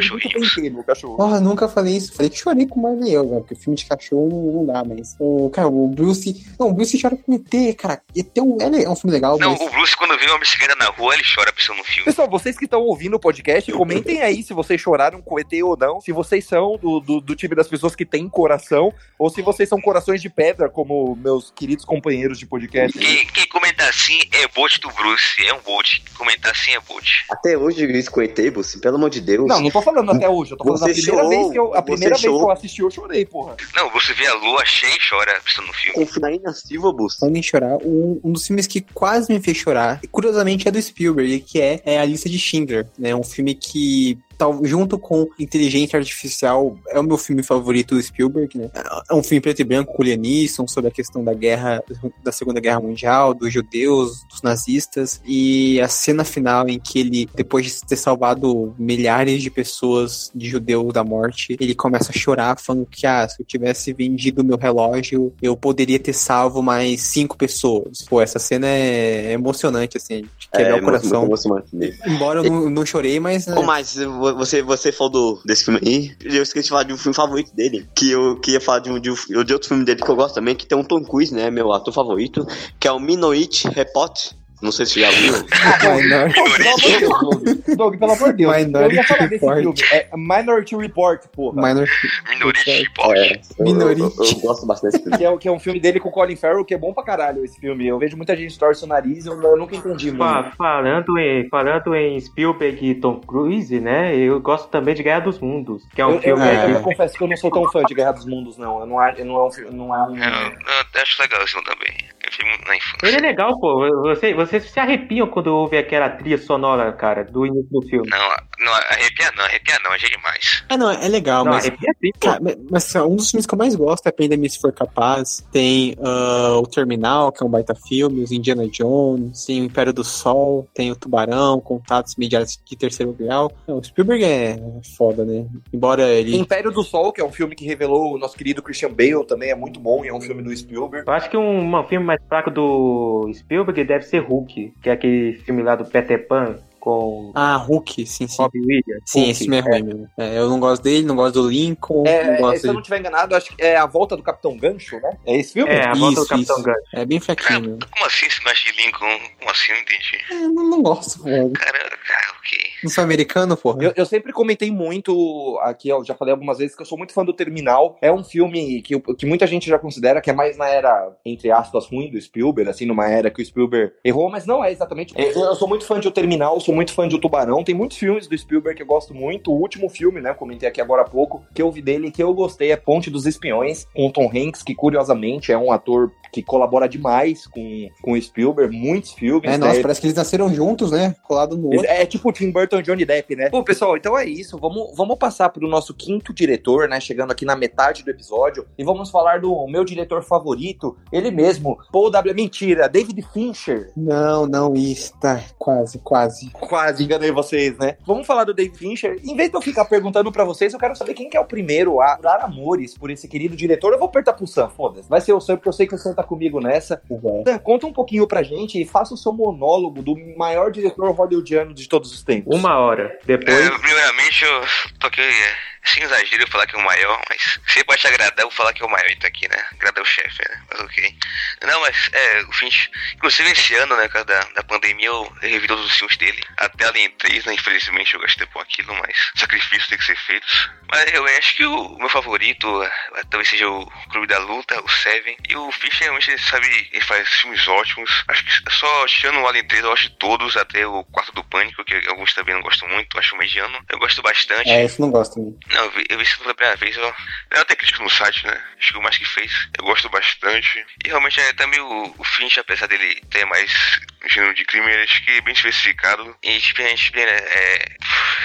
o cachorro. Porra, nunca falei isso. Falei que chorei com o Marley eu? Porque filme de cachorro não, dá, mas. O, cara, o Bruce. Não, o Bruce chora com ET, cara. ET é um, é é um filme legal, Não, mas. o Bruce, quando vê uma bicicleta na rua, ele chora pensando no filme. Pessoal, vocês que estão ouvindo o podcast, comentem aí se vocês choraram com ET ou não. Se vocês são do, do, do time das pessoas que tem coração, ou se vocês são corações de pedra, como meus queridos companheiros de podcast. Quem, quem comenta assim é bot do Bruce, é um bot. Comentar assim é bot. Até hoje com ET, Buci, pelo amor de Deus. Não, não tô falando até hoje. Eu tô falando Você a primeira chorou, vez que eu, a primeira vez que eu assisti, eu chorei, porra. Não, você vê a lua cheia e chora no filme. Ina Silva, Buci. Falando em chorar, um, um dos filmes que quase me fez chorar, e curiosamente é do Spielberg, que é, é A Lista de Schindler, né? Um filme que, tal, junto com Inteligência Artificial, é o meu filme favorito do Spielberg, né? É um filme preto e branco com o Liam Neeson, sobre a questão da guerra, da Segunda Guerra Mundial, dos judeus, dos nazistas, e a cena final em que ele, depois de ter salvado milhares de pessoas, de judeus da morte, ele começa a chorar, falando que, ah, se eu tivesse vendido meu relógio, eu poderia ter salvo mais cinco pessoas. Pô, essa cena é emocionante, assim, de quebrar o muito- coração. muito emocionante mesmo. Embora eu não, não chorei, mas... né, mas você, você falou do- desse filme aí, eu esqueci de falar de um filme favorito dele, que eu queria falar de, um, de, de outro filme dele que eu gosto também, que tem um Tom Cruise, né, meu ator favorito, que é o Minority Report. Não sei se já viu. Minority Pelo amor de Deus, Doug. Doug, pelo amor de Deus. Minority eu ia falar desse Report. filme. É Minority Report, porra. Minority Minority Report. É, eu, Minority. eu, eu gosto bastante desse filme. Que é, que é um filme dele com o Colin Farrell, que é bom pra caralho esse filme. Eu vejo muita gente torce o nariz, eu, eu nunca entendi muito. Fa- Falando em, falando em Spielberg e Tom Cruise, né? Eu gosto também de Guerra dos Mundos, que é um Eu, eu, filme. É. eu confesso que eu não sou tão fã de Guerra dos Mundos, não. Eu não, acho- eu não é um filme. Não é um... Eu, eu acho legal esse filme também. Muito na infância. Ele é legal, pô. Você, vocês se arrepiam quando ouve aquela trilha sonora, cara, do início do filme. Não, não, arrepia não, arrepia não, já é demais. Ah, não, é legal, Não, mas... arrepia sim. Cara, mas- assim, um dos filmes que eu mais gosto é Prenda-me Se For Capaz. Tem ah, o Terminal, que é um baita filme, os Indiana Jones, tem o Império do Sol, tem o Tubarão, Contatos Imediatos de Terceiro Grau. Não, o Spielberg é foda, né? Embora ele... Império do Sol, que é um filme que revelou o nosso querido Christian Bale, também é muito bom e é um filme do Spielberg. Eu acho que um, um filme mais fraco do Spielberg deve ser Hulk, que é aquele filme lá do Peter Pan com Ah, Hulk, sim, sim. Robbie Williams. Sim, Hulk. esse filme é ruim mesmo. É, eu não gosto dele, não gosto do Lincoln, não É, gosto se eu não estiver enganado, acho que é A Volta do Capitão Gancho, né? É esse filme? É, a volta do Isso, Capitão isso. Gancho. É bem fraquinho mesmo. Como assim esse Smash de Lincoln? Como assim? Eu não entendi. É, eu não, não gosto, velho. Cara, cara, ok. Não sou americano, porra? Eu, eu sempre comentei muito aqui, ó, já falei algumas vezes que eu sou muito fã do Terminal. É um filme que, que muita gente já considera que é mais na era, entre aspas, ruim do Spielberg, assim, numa era que o Spielberg errou, mas não é exatamente. É, Eu sou muito fã de O Terminal, sou muito fã de O Tubarão. Tem muitos filmes do Spielberg que eu gosto muito. O último filme, né, comentei aqui agora há pouco, que eu vi dele que eu gostei é Ponte dos Espiões, com Tom Hanks, que curiosamente é um ator que colabora demais com, com o Spielberg, muitos filmes. É, né? nossa, parece que eles nasceram juntos, né? Colado no outro. É tipo Tim Burton e Johnny Depp, né? Bom, pessoal, então é isso. Vamos, vamos passar pro nosso quinto diretor, né? Chegando aqui na metade do episódio. E vamos falar do meu diretor favorito, ele mesmo, Paul W. Mentira, David Fincher. Não, não, isso. Tá, quase, quase. Quase enganei vocês, né? Vamos falar do David Fincher. Em vez de eu ficar perguntando pra vocês, eu quero saber quem que é o primeiro a dar amores por esse querido diretor. Eu vou apertar pro Sam, foda-se. Vai ser o Sam, porque eu sei que o Sam tá comigo nessa. Sam, conta um pouquinho pra gente e faça o seu monólogo do maior diretor hollywoodiano de todos os tempos. Uma hora. Depois. É, primeiramente, eu tô aqui, é, sem exagero, eu falar que é o maior, mas se pode te agradar, eu vou falar que é o maior então aqui, né? Agradar o chefe, né? Mas ok. Não, mas é, o Finch, inclusive esse ano, né, causa da, da pandemia, eu revi todos os filmes dele. Até Alien 3, né? Infelizmente eu gastei por aquilo, mas sacrifícios tem que ser feitos. Mas eu acho que o meu favorito é, talvez seja o Clube da Luta, o Seven. E o Finch realmente ele sabe, ele faz filmes ótimos. Acho que só tirando o Alien 3, eu acho todos, até o Quarto do Pânico, que alguns também não gostam muito, eu acho mediano. Eu gosto bastante. É, isso não gosto também. Não, eu vi, isso pela primeira vez, ó. Eu até crítico no site, né? Acho mais que fez. Eu gosto bastante. E realmente é também o, o Finch, apesar dele ter mais gênero de crime, ele acho que é bem diversificado. E tipo, a gente vê, né, é,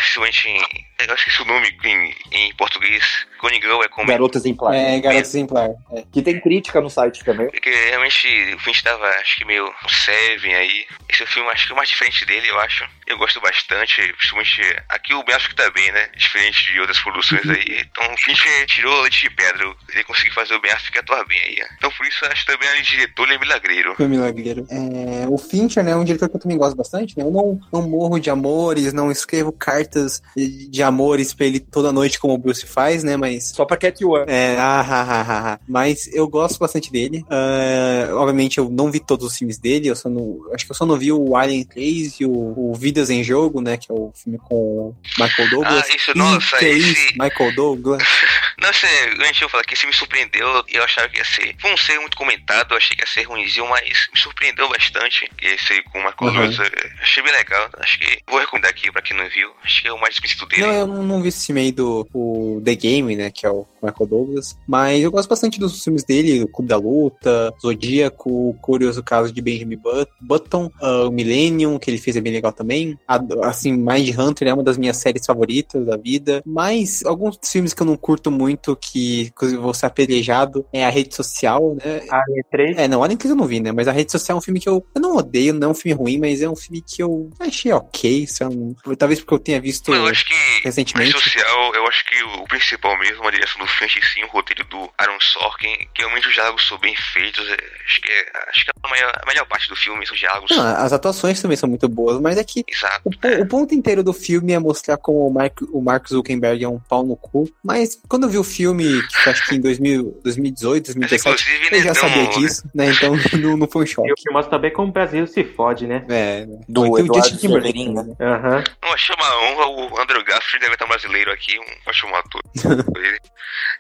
principalmente em Eu esqueci o nome em, em português. Girl é como. Garota Exemplar. É, Garoto Exemplar. É. Que tem crítica no site também. Porque realmente o Finch tava, acho que meio um Seven aí. Esse é o filme, acho que o mais diferente dele, eu acho. Eu gosto bastante, principalmente aqui o Ben Affleck tá bem, né? Diferente de outras produções aí. Então o Finch tirou leite de pedra. Ele conseguiu fazer o Ben Affleck atuar bem aí. Então por isso acho também ele diretor, ele é milagreiro. Foi milagreiro. É, o Fincher, né, é um diretor que eu também gosto bastante, né? Eu não, não morro de amores, não escrevo cartas de, de amores pra ele toda noite como o Bruce faz, né? Mas Só pra Cat One. É, ah, ah, ah, ah, ah. mas eu gosto bastante dele. Ah, obviamente eu não vi todos os filmes dele, eu só não, acho que eu só não vi o Alien 3 e o, o Vidas em Jogo, né, que é o filme com o Michael Douglas. Ah, isso, nossa, é esse- isso, Michael Douglas. Não sei, antes eu falar que esse me surpreendeu, eu achava que ia ser. Foi um ser muito comentado, eu achei que ia ser ruimzinho, mas me surpreendeu bastante. Esse com o Marco Uhum. Douglas, eu achei bem legal. Acho que vou recomendar aqui pra quem não viu. Acho que é o mais conhecido dele. Não, eu não, vi esse aí do o The Game, né, que é o Michael Douglas, mas eu gosto bastante dos filmes dele, o Clube da Luta, Zodíaco, o Curioso Caso de Benjamin But- Button, ah, o Millennium, que ele fez é bem legal também. A- assim, Mind Hunter é uma das minhas séries favoritas da vida, mas alguns filmes que eu não curto muito, que inclusive eu vou ser apedrejado, é a rede social, né, Alien 3. é, não, Alien que eu não vi, né? Mas a rede social é um filme que eu, eu não odeio, não é um filme ruim, mas é um filme que eu achei ok. Isso é um- talvez porque eu tenha visto eu acho que recentemente. mais social, eu acho que o principal mesmo, a direção do Finch em si, o roteiro do Aaron Sorkin, que realmente os diálogos são bem feitos. é, acho que é, acho que é a, maior, a melhor parte do filme, são os diálogos. Não, as atuações também são muito boas, mas é que Exato. o, po- o ponto inteiro do filme é mostrar como o Mark, o Mark Zuckerberg é um pau no cu. Mas quando eu vi o filme, que acho que em 2000, 2018, Mas 2017, inclusive, eu né, já sabia disso, né? Então não, não foi um choque. E o que mostra também como o Brasil se fode, né? É, Do Bom, e tem o Eduardo Justin Timberlake né? Achei uma honra o Andrew Garfield deve estar brasileiro aqui, um ótimo ator. Ele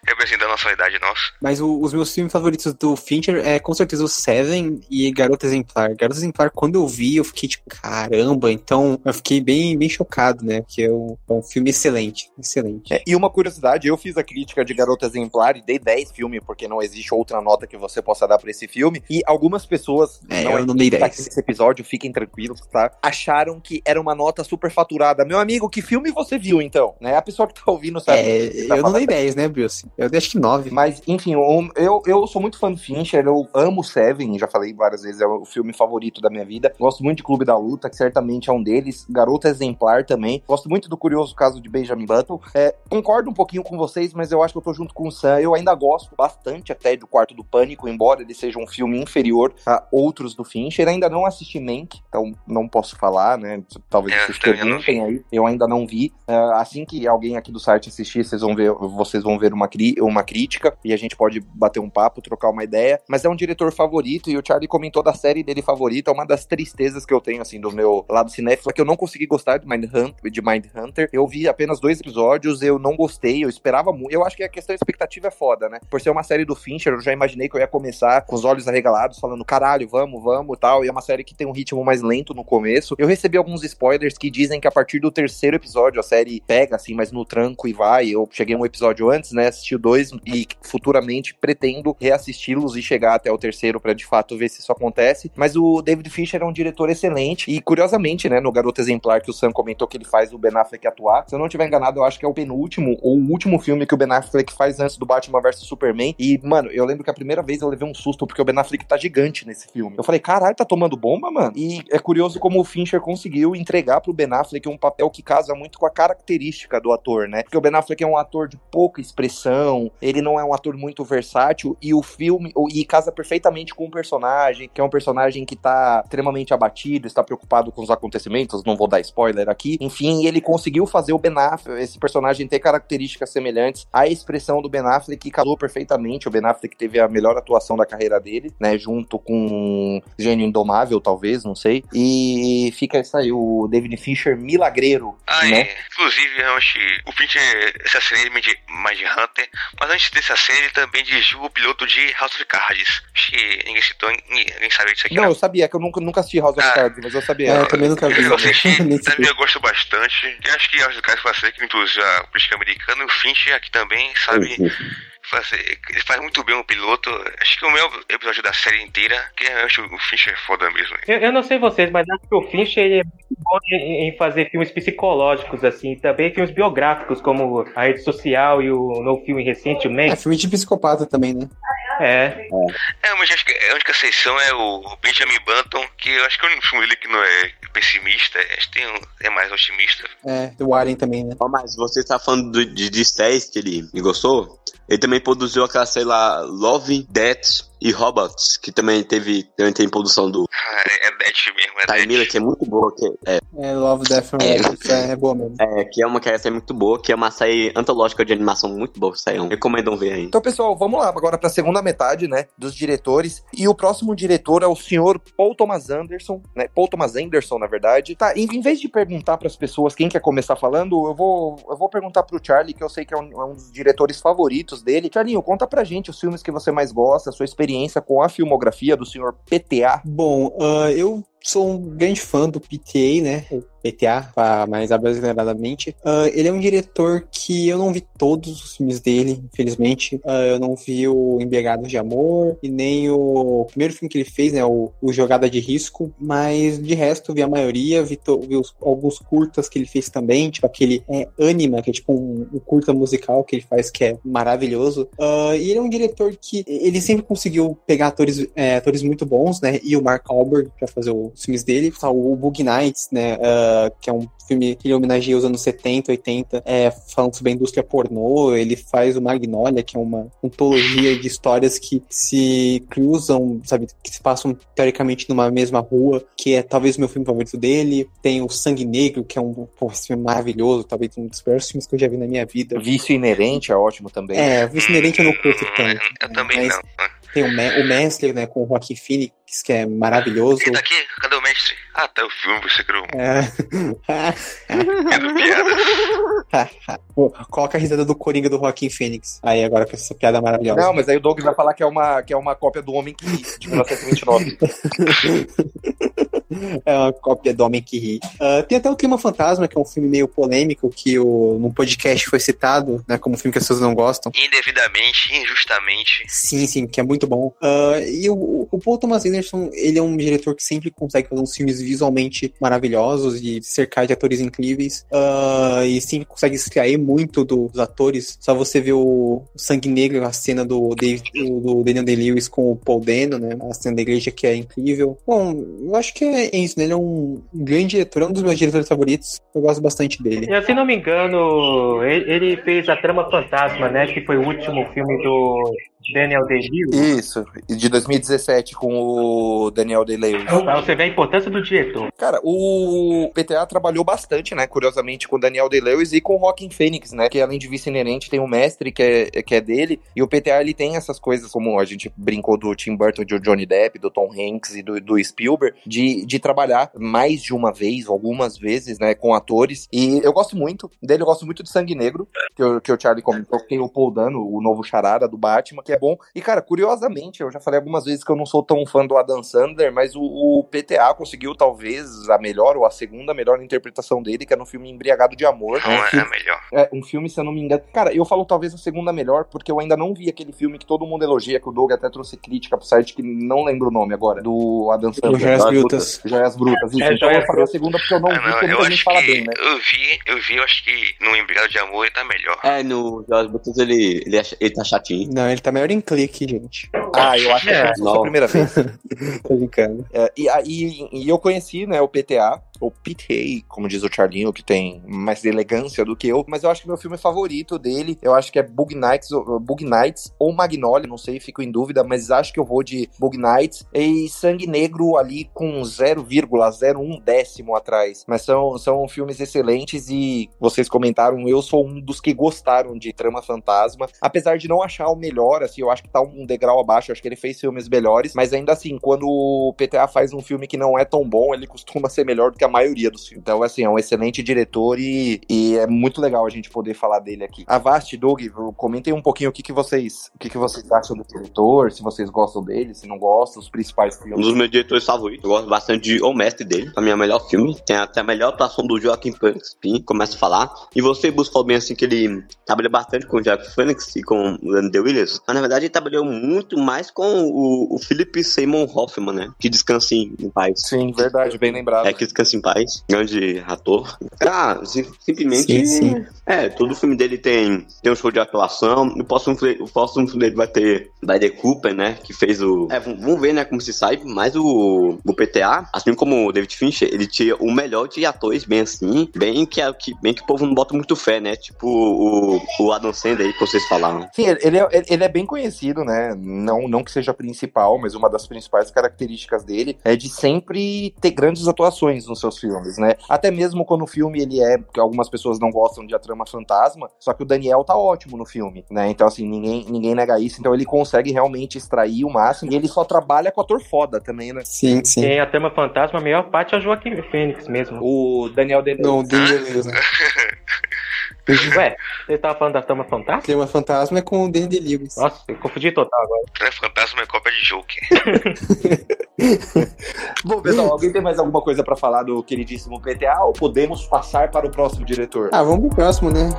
representando a nossa idade nossa. Mas o- os meus filmes favoritos do Fincher é com certeza o Seven e Garota Exemplar. Garota Exemplar, quando eu vi, eu fiquei tipo, caramba, então eu fiquei bem, bem chocado, né? Porque é um, é um filme excelente, excelente. É, e uma curiosidade, eu fiz a crítica de Garota Exemplar e dei 10 filmes, porque não existe outra nota que você possa dar pra esse filme. E algumas pessoas, É, não eu não dei tá 10. aqui nesse episódio, fiquem tranquilos, tá? Acharam que era uma nota super faturada. Meu amigo, que filme você viu então? Né? A pessoa que tá ouvindo sabe. É, tá eu não falando. dei 10, né, Bruce? Eu dei acho que 9. Mas, enfim, eu, eu, eu sou muito fã do Fincher, eu amo Seven, já falei várias vezes, é o filme favorito da minha vida. Gosto muito de Clube da Luta, que certamente é um deles. Garota Exemplar também. Gosto muito do curioso caso de Benjamin Button. É, concordo um pouquinho com vocês, mas eu acho que eu tô junto com o Sam. Eu ainda gosto bastante até do Quarto do Pânico, embora ele seja um filme inferior a outros do Fincher. Ainda não assisti Mank, então não posso falar, né? Talvez É, vocês perguntem aí. Eu ainda não vi. Ah, assim que alguém aqui do site assistir, vocês vão ver, vocês vão ver uma, cri- uma crítica e a gente pode bater um papo, trocar uma ideia. Mas é um diretor favorito e o Charlie comentou da série dele favorita. Uma das tristezas que eu tenho, assim, do meu lado cinéfilo é que eu não consegui gostar de Mind Hunter. De Mind Hunter. Eu vi apenas dois episódios, eu não gostei, eu esperava muito. Eu acho que a questão expectativa é foda, né? Por ser uma série do Fincher, eu já imaginei que eu ia começar com os olhos arregalados, falando caralho, vamos, vamos tal. E é uma série que tem um ritmo mais lento no começo. Eu recebi alguns spoilers que dizem que a partir do terceiro episódio a série pega, assim, mas no tranco e vai. Eu cheguei um episódio antes, né? Assisti dois e futuramente pretendo reassisti-los e chegar até o terceiro pra de fato ver se isso acontece. Mas o David Fincher é um diretor excelente e curiosamente, né, no Garoto Exemplar que o Sam comentou que ele faz o Ben Affleck atuar, se eu não tiver enganado, eu acho que é o penúltimo ou o último filme que o Ben Affleck faz antes do Batman vs Superman. E, mano, eu lembro que a primeira vez eu levei um susto porque o Ben Affleck tá gigante nesse filme. Eu falei, caralho, tá tomando bomba, mano? E é curioso como o Fincher conseguiu entregar pro Ben Affleck um papel que casa muito com a característica do ator, né? Porque o Ben Affleck é um ator de pouca expressão, ele não é um ator muito versátil e o filme e casa perfeitamente com o personagem, que é um personagem que tá extremamente abatido, está preocupado com os acontecimentos, não vou dar spoiler aqui. Enfim, ele conseguiu fazer o Ben Affleck, esse personagem ter características semelhantes à expressão do Ben Affleck que casou perfeitamente. O Ben Affleck teve a melhor atuação da carreira dele, né, junto com Gênio Indomável, talvez, não sei. E fica isso aí, o David Fincher milagreiro, Ah, né? é. Inclusive, eu acho que o Fincher, essa série é de Mind Hunter, mas antes dessa série ele também dirigiu o piloto de House of Cards. Acho que ninguém citou, ninguém, ninguém sabe disso aqui. Não, eu sabia que eu nunca, nunca assisti House of Ah. Cards, mas eu sabia. É, eu também nunca vi. Eu assisti, Nem também eu gosto bastante. Eu acho que House of Cards foi a série que introduziu a política americana e o Fincher aqui também, sabe, fazer. Ele faz muito bem o piloto. Acho que o meu episódio da série inteira, que eu acho o Fincher é foda mesmo. Eu, eu não sei vocês, mas acho que o Fincher ele é muito bom em, em fazer filmes psicológicos, assim, também filmes biográficos, como A Rede Social e o novo filme recente, o É filme de psicopata também, né? É. É, mas acho que a única exceção é o Benjamin Button, que eu acho que é o único filme dele que não é pessimista, acho que tem um, é mais otimista. É, do Warren também, né? Ó, mas você tá falando do- de, de séries que ele gostou? Ele também produziu aquela, sei lá, Love, Death e Robots, que também teve também tem produção do Ah, é, é Death mesmo, é. Miller, que é muito boa, que é, É Love, Death and É. Robots, é, é boa mesmo. é, que é uma que é muito boa, que é uma série antológica de animação muito boa, saiu. Recomendam ver aí. Então, pessoal, vamos lá agora para a segunda metade, né, dos diretores. E o próximo diretor é o senhor Paul Thomas Anderson, né? Paul Thomas Anderson, na verdade. Tá, em, em vez de perguntar para as pessoas quem quer começar falando, eu vou, eu vou perguntar pro Charlie, que eu sei que é um, é um dos diretores favoritos dele. Charlinho, conta pra gente os filmes que você mais gosta, a sua experiência com a filmografia do senhor PTA. Bom, ah, eu sou um grande fã do PTA, né? O PTA, mais abrasileiradamente. Ah, ele é um diretor que eu não vi todos os filmes dele, infelizmente. Ah, eu não vi o Embriagados de Amor e nem o primeiro filme que ele fez, né? O, o Jogada de Risco. Mas de resto, vi a maioria, vi, to- vi os- alguns curtas que ele fez também, tipo aquele é, Anima, que é tipo um, um curta musical que ele faz que é maravilhoso. Ah, e ele é um diretor que ele sempre conseguiu pegar atores, é, atores muito bons, né? E o Mark Wahlberg pra fazer os filmes dele. Tá, O Bug Nights, né? ah, que é um filme que ele homenageia os anos 70, 80, é, falando sobre a indústria pornô. Ele faz o Magnolia, que é uma antologia de histórias que se cruzam, sabe? Que se passam teoricamente numa mesma rua, que é talvez o meu filme favorito dele. Tem o Sangue Negro, que é um pô, esse filme maravilhoso, talvez um dos melhores filmes que eu já vi na minha vida. Vício Inerente é ótimo também. É, o Vice Inerente eu não curto Hum, tanto. Eu também mas não. Tem o, Me- o Mestre, né, com o Joaquin Phoenix, que é maravilhoso. E daqui? Cadê o mestre? Ah, tá o filme, você criou É. Vendo piada. Pô, Coloca a risada do Coringa do Joaquin Phoenix. Aí agora com essa piada maravilhosa. Não, mas aí o Doug vai falar que é uma, que é uma cópia do Homem que Ri, de 1929. É uma cópia do Homem que Ri. Ah, tem até o Clima Fantasma, que é um filme meio polêmico, que o, no podcast foi citado, né, como um filme que as pessoas não gostam. Indevidamente, injustamente. Sim, sim, que é muito bom. Ah, e o, o Paul Thomas Anderson, ele é um diretor que sempre consegue fazer uns filmes visualmente maravilhosos e cercar de atores incríveis. Ah, e sempre consegue extrair muito dos atores. Só você ver o Sangue Negro, a cena do, David, do Daniel Day-Lewis com o Paul Dano, né? A cena da igreja que é incrível. Bom, eu acho que é isso, né? Ele é um grande diretor, é um dos meus diretores favoritos. Eu gosto bastante dele. Se não me engano, ele, ele fez A Trama Fantasma, né? Que foi o último filme do Daniel Day-Lewis. Isso, de 2017 com o Daniel Day-Lewis. Pra você ver a importância do diretor. Cara, o PTA trabalhou bastante, né, curiosamente, com o Daniel Day-Lewis e com o Joaquin Phoenix, né, que além de vice inerente tem o mestre, que é, que é dele, e o PTA, ele tem essas coisas, como a gente brincou do Tim Burton, do Johnny Depp, do Tom Hanks e do, do Spielberg, de, de trabalhar mais de uma vez, algumas vezes, né, com atores, e eu gosto muito dele, eu gosto muito de Sangue Negro, que, o- que o Charlie comentou, que tem o Paul Dano, o novo charada do Batman, que é bom, e cara, curiosamente, eu já falei algumas vezes que eu não sou tão fã do Adam Sandler, mas o, o PTA conseguiu talvez a melhor ou a segunda melhor interpretação dele, que é no filme Embriagado de Amor. Não um, é a filme, melhor. é, um filme, se eu não me engano. Cara, eu falo talvez a segunda melhor, porque eu ainda não vi aquele filme que todo mundo elogia, que o Doug até trouxe crítica pro site, que não lembro o nome agora, do Adam Sandler. Joias Joias Brutas. Joias Brutas. Isso. É, então eu Joias falei a segunda porque eu não Ah, vi, porque muita gente fala bem, né? eu vi, eu vi, eu acho que no Embriagado de Amor ele tá melhor. É, no Jorge Butos ele, ele, ele tá chatinho. Não, ele tá melhor em clique, gente. Ah, eu acho que É, é a primeira vez. Tô brincando. É, e, aí e eu conheci, né, o PTA, ou PTA, como diz o Charlinho, que tem mais elegância do que eu, mas eu acho que meu filme favorito dele, eu acho que é Bug Nights, ou- Bug Nights ou Magnolia, não sei, fico em dúvida, mas acho que eu vou de Bug Nights e Sangue Negro ali com 0,01 décimo atrás. Mas são, são filmes excelentes e vocês comentaram, eu sou um dos que gostaram de Trama Fantasma, apesar de não achar o melhor, assim, eu acho que tá um degrau abaixo acho. Acho que ele fez filmes melhores, mas ainda assim, quando o PTA faz um filme que não é tão bom, ele costuma ser melhor do que a maioria dos filmes. Então, assim, é um excelente diretor e, e é muito legal a gente poder falar dele aqui. Avast, Doug, comentem um pouquinho o que, que vocês o que, que vocês acham do diretor, se vocês gostam dele, se não gostam, os principais Um filmes. dos meus diretores favoritos. Eu gosto bastante de O Mestre dele. Pra mim é o melhor filme. Tem até a melhor atuação do Joaquim Phoenix. Começa a falar. E você buscou bem assim que ele trabalhou bastante com o Joaquim Phoenix e com o Andy Williams. Mas na verdade ele trabalhou muito mais com o, o Philip Seymour Hoffman, né? Que descansa em, paz. Sim, verdade, bem lembrado. É que descansa em paz. Grande ator. Ah, sim- simplesmente. Sim, sim. É, todo filme dele tem, tem um show de atuação. O próximo, filme- o próximo filme dele vai ter Bradley Cooper, né? Que fez o. É, vamos vamos ver, né? Como se sai. Mas o, o PTA, assim como o David Fincher, ele tinha o melhor de atores, bem assim. Bem que, é- que, bem que o povo não bota muito fé, né? Tipo o, o Adam Sandler aí que vocês falaram. Sim, ele é, ele é bem conhecido, né? Não, não que seja a principal, mas uma das principais características dele é de sempre ter grandes atuações nos seus filmes, né? Até mesmo quando o filme ele é, porque algumas pessoas não gostam de A Trama Fantasma, só que o Daniel tá ótimo no filme, né? Então, assim, ninguém, ninguém nega isso, então ele consegue realmente extrair o máximo e ele só trabalha com ator foda também, né? Sim, sim. Tem a Trama Fantasma, a melhor parte é o Joaquim Fênix mesmo. O Daniel De Não, Danger mesmo. Ué, você tava falando da Trama Fantasma? Tema Fantasma é com o Danny Lewis. Nossa, eu confundi total agora. Trem Fantasma é cópia de Joker. Bom, pessoal, alguém tem mais alguma coisa pra falar do queridíssimo PTA ou podemos passar para o próximo diretor? Ah, vamos pro próximo, né?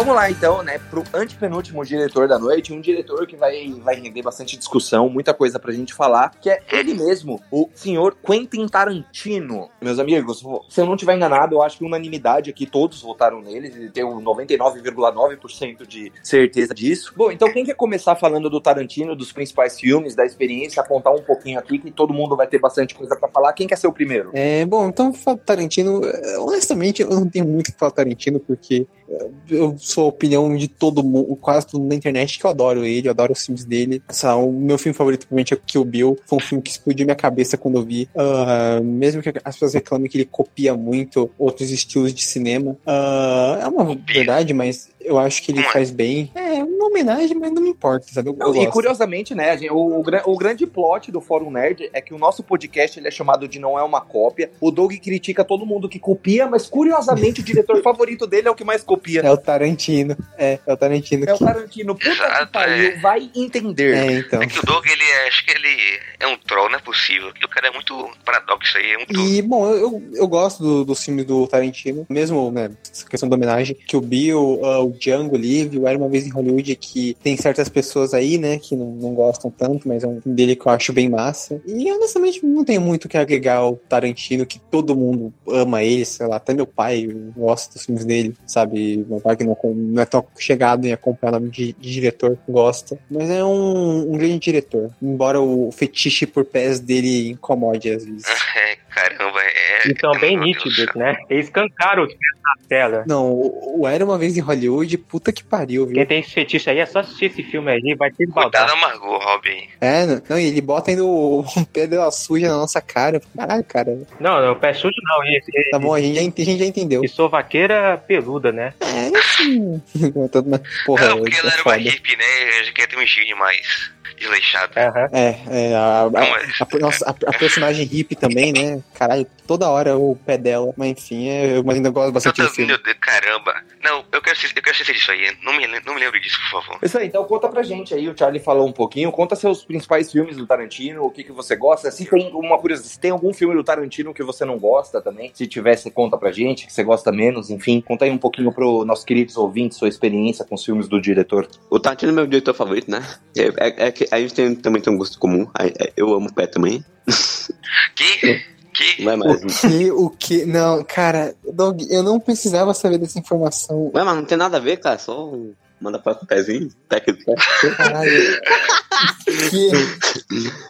Vamos lá então, né, pro antepenúltimo diretor da noite, um diretor que vai, vai render bastante discussão, muita coisa pra gente falar, que é ele mesmo, o senhor Quentin Tarantino. Meus amigos, se eu não tiver enganado, eu acho que unanimidade aqui, todos votaram nele, ele tem um 99,9% de certeza disso. Bom, então quem quer começar falando do Tarantino, dos principais filmes, da experiência, apontar um pouquinho aqui, que todo mundo vai ter bastante coisa pra falar, quem quer ser o primeiro? É, bom, então Tarantino. eh, Honestamente, eu não tenho muito que falar Tarantino, porque eu sou a opinião de todo mundo, quase todo mundo na internet, que eu adoro ele, eu adoro os filmes dele. Essa, o meu filme favorito, provavelmente, é o Kill Bill. Foi um filme que explodiu minha cabeça quando eu vi. Ah, mesmo que as pessoas reclamem que ele copia muito outros estilos de cinema. Ah, é uma verdade, mas eu acho que ele é? faz bem. É uma homenagem, mas não me importa, sabe? Eu, eu e curiosamente, né, gente- o, o o grande plot do Fórum Nerd é que o nosso podcast ele é chamado de Não É Uma Cópia. O Doug critica todo mundo que copia, mas curiosamente o diretor favorito dele é o que mais copia. É o Tarantino. É, é o Tarantino É o que. Tarantino. Puta que Exato, pariu, é. vai entender. É, então. É que o Doug, ele é, acho que ele é um troll, não é possível. O cara é muito paradoxo aí, é muito... E, bom, eu, eu, gosto do, dos filmes do Tarantino, mesmo, né, essa questão da homenagem, que o Bill, ah, o Django Livre, o Era Uma Vez em Hollywood, que tem certas pessoas aí, né, que não, não gostam tanto, mas é um filme dele que eu acho bem massa. E, honestamente, não tenho muito o que agregar ao Tarantino, que todo mundo ama ele, sei lá, até meu pai gosta dos filmes dele, sabe? Meu pai que não, não é tão chegado em acompanhar nome de, de diretor, gosta. Mas é um, um grande diretor, embora o fetiche por pés dele incomode às vezes. Caramba, é... E são bem nítidos, né? Eles cancaram os pés na tela. Não, o o Era Uma Vez em Hollywood, puta que pariu, viu? Quem tem esse fetiche aí é só assistir esse filme aí, vai ter Cuidado baldar. amargou, Robin. É, não, não, e ele bota ainda o, o pé dela suja na nossa cara. Caralho, cara. Não, não, pé sujo não. Esse, Tá bom, a gente já, a gente já entendeu. E sou vaqueira peluda, né? É, na- Porra, Não, porque é ela era foda. uma hippie, né? A gente quer ter um gene mais desleixado. Aham. É, é, a, a, mas- a- nossa, a- a personagem hippie também, né? Caralho, toda hora o pé dela. Mas enfim, é, eu ainda gosto Eu bastante filme. meu Deus, caramba. Não, eu quero, ser- eu quero ser disso aí. Não me, não me lembre disso, por favor. Isso aí, então conta pra gente aí, o Charlie falou um pouquinho, conta seus principais filmes do Tarantino, o que, que você gosta, se tem uma curiosidade, se tem algum filme do Tarantino que você não gosta também, se tivesse, conta pra gente, que você gosta menos, enfim, conta aí um pouquinho pro nossos queridos ouvintes, sua experiência com os filmes do diretor. O Tarantino é meu diretor favorito, né? É, é- é que a gente tem- também tem um gosto comum. Eu amo o pé também. Que? Que? Não é mais. O que, o que. Não, cara, Doug, eu não precisava saber dessa informação. Ué, mas não tem nada a ver, cara. Só manda pra com o pezinho. Pé que pé. Caralho. que.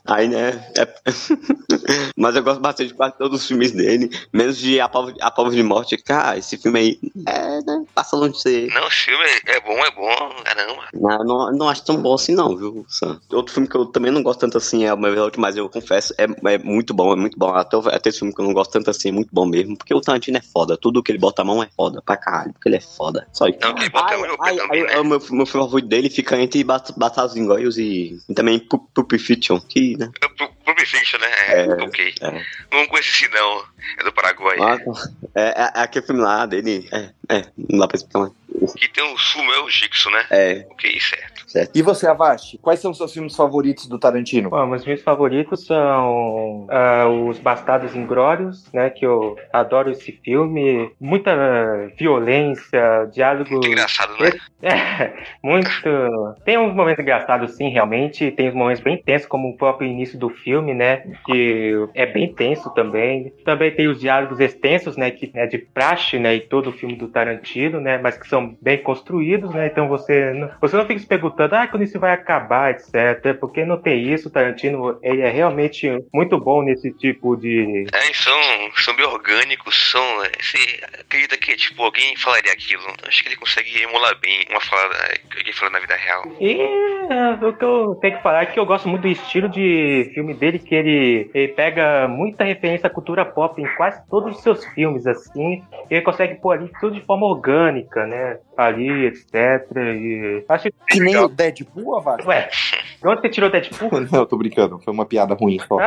Aí, né? é- Mas eu gosto bastante de quase todos os filmes dele. Menos de A Prova, a de Morte. Cara, esse filme aí. É, né? passa longe de ser. Não, esse filme é, é bom, é bom, caramba. Não, não, não acho tão bom assim, não, viu, Sam? Outro filme que eu também não gosto tanto assim é o meu Out, mas eu confesso, é, é muito bom, é muito bom. Até, o- até esse filme que eu não gosto tanto assim, é muito bom mesmo. Porque o Tarantino é foda. Tudo que ele bota a mão é foda pra caralho. Porque ele é foda. Só isso. Não, que ele bota Ai, a mão no ai, ai, né? O meu, meu filme favorito dele fica entre Bat- Batalhas Inglórios e, e também Pu- Pulp Fiction, que, né? Pro, pro Fiction, né? É, É, ok. é. Não conheço esse não. É do Paraguai. Ah, é, é, é aquele filme lá dele. É, é, não dá pra explicar mais. Que tem o Sumel Gixo, né? É, Ok, certo. Certo. E você, Avast, quais são os seus filmes favoritos do Tarantino? Bom, meus filmes favoritos são ah, Os Bastardos Inglórios, né? Que eu adoro esse filme. Muita violência, diálogo. Muito engraçado, né? É, muito. Tem uns momentos engraçados, sim, realmente. Tem uns momentos bem tensos, como o próprio início do filme, né? Que é bem tenso também. Também tem os diálogos extensos, né? Que é de praxe, né? Em todo o filme do Tarantino, né? Mas que são bem construídos, né? Então você não, você não fica se perguntando, ah, quando isso vai acabar, etc. Porque não tem isso. Tarantino, ele é realmente muito bom nesse tipo de. É, são, são bem orgânicos, são. Você acredita que, tipo, alguém falaria aquilo. Acho que ele consegue emular bem uma fala que alguém fala na vida real. E é, o que eu tenho que falar é que eu gosto muito do estilo de filme dele, que ele, ele pega muita referência à cultura pop em quase todos os seus filmes, assim. E ele consegue pôr ali tudo de forma orgânica, né? Ali, etc. E acho que. Que nem o Deadpool, Avast? Ué, de onde você tirou Deadpool? Não, eu tô brincando. Foi uma piada ruim só.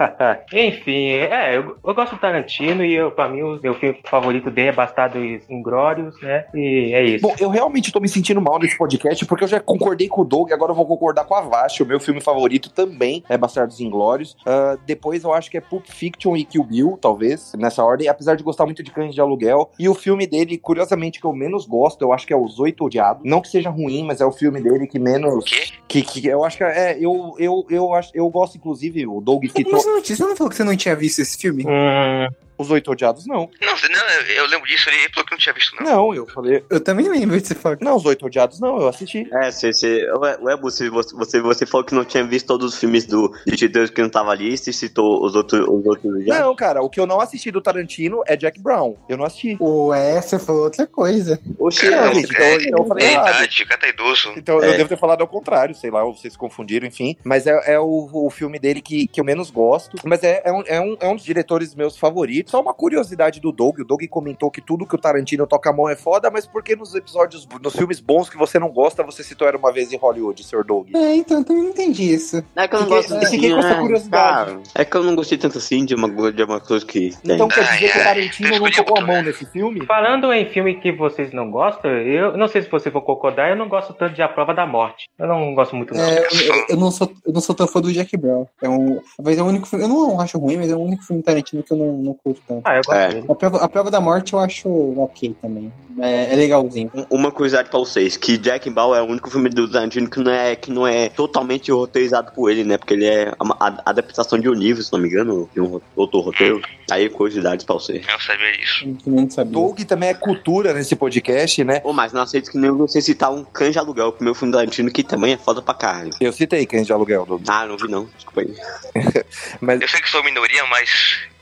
Enfim, é, eu, eu gosto do Tarantino e eu, pra mim o meu filme favorito dele é Bastardos Inglórios, né? E é isso. Bom, eu realmente tô me sentindo mal nesse podcast porque eu já concordei com o Doug, agora eu vou concordar com a Vast. O meu filme favorito também é Bastardos Inglórios. Ah, depois eu acho que é Pulp Fiction e Kill Bill, talvez, nessa ordem, apesar de gostar muito de Cães de Aluguel. E o filme dele, curiosamente, que eu menos gosto, eu acho que é Os Oito Odiados. Não que seja ruim, mas é o filme dele que menos. Que, que eu acho que é. Eu, eu, eu, acho, eu gosto, inclusive, o Doug. Mas não, você não falou que você não tinha visto esse filme? Hum, Os Oito Odiados, não. Não, não, eu lembro disso, ele falou que não tinha visto, não. Não, eu falei. Eu também lembro de você falar. Não, Os Oito Odiados, não, eu assisti. É, você, você, ué, ué, você, você, você falou que não tinha visto todos os filmes do de Deus que não tava ali e citou os outros, os outros já. Não, cara, o que eu não assisti do Tarantino é Jack Brown. Eu não assisti. Ué, você falou outra coisa. Oxi, Não, é, gente, então, então eu falei É idade, cara tá idoso. Então eu É. devo ter falado ao contrário, sei lá, ou vocês confundiram, enfim. Mas é, é o, o filme dele que, que eu menos gosto. Mas é, é, um, é, um, é um dos diretores meus favoritos. Só uma curiosidade do Doug. O Doug comentou que tudo que o Tarantino toca a mão é foda, mas por que nos episódios, nos filmes bons que você não gosta, você citou Era Uma Vez em Hollywood, Sr. Doug? É, então eu também não entendi isso. é que eu não Fiquei- gosto fiquei com essa né? curiosidade. Cara, é que eu não gostei tanto assim de uma, de uma coisa que tem. Então quer dizer que o Ai, ai, Tarantino não tocou a mão nesse filme? Falando em filme que vocês não gostam, eu não sei se vocês vão concordar, eu não gosto tanto de A Prova da Morte. Eu não gosto muito, não. É, eu, eu não sou, eu não sou tão fã do Jack Brown. É um, talvez é o único filme. Eu não acho ruim, mas é o único filme Tarantino que eu não, não curto tanto. Ah, eu gosto É. dele. A prova, a prova da morte eu acho ok também. É, é legalzinho. Um- Uma curiosidade pra vocês, que Jack Ball é o único filme do Tarantino que não é, que não é totalmente roteirizado por ele, né? Porque ele é uma a- adaptação de um livro, se não me engano, de um ro- outro roteiro. Aí, curiosidades pra você. Eu sabia. Eu também não sabia. Doug também é cultura nesse podcast, né? Ô, mas não aceito que nem você citar um Cães de Aluguel, o primeiro filme do Tarantino, que também é foda pra caralho. Eu citei Cães de Aluguel, Doug. Ah, não vi não, desculpa aí. Mas Eu sei que sou minoria, mas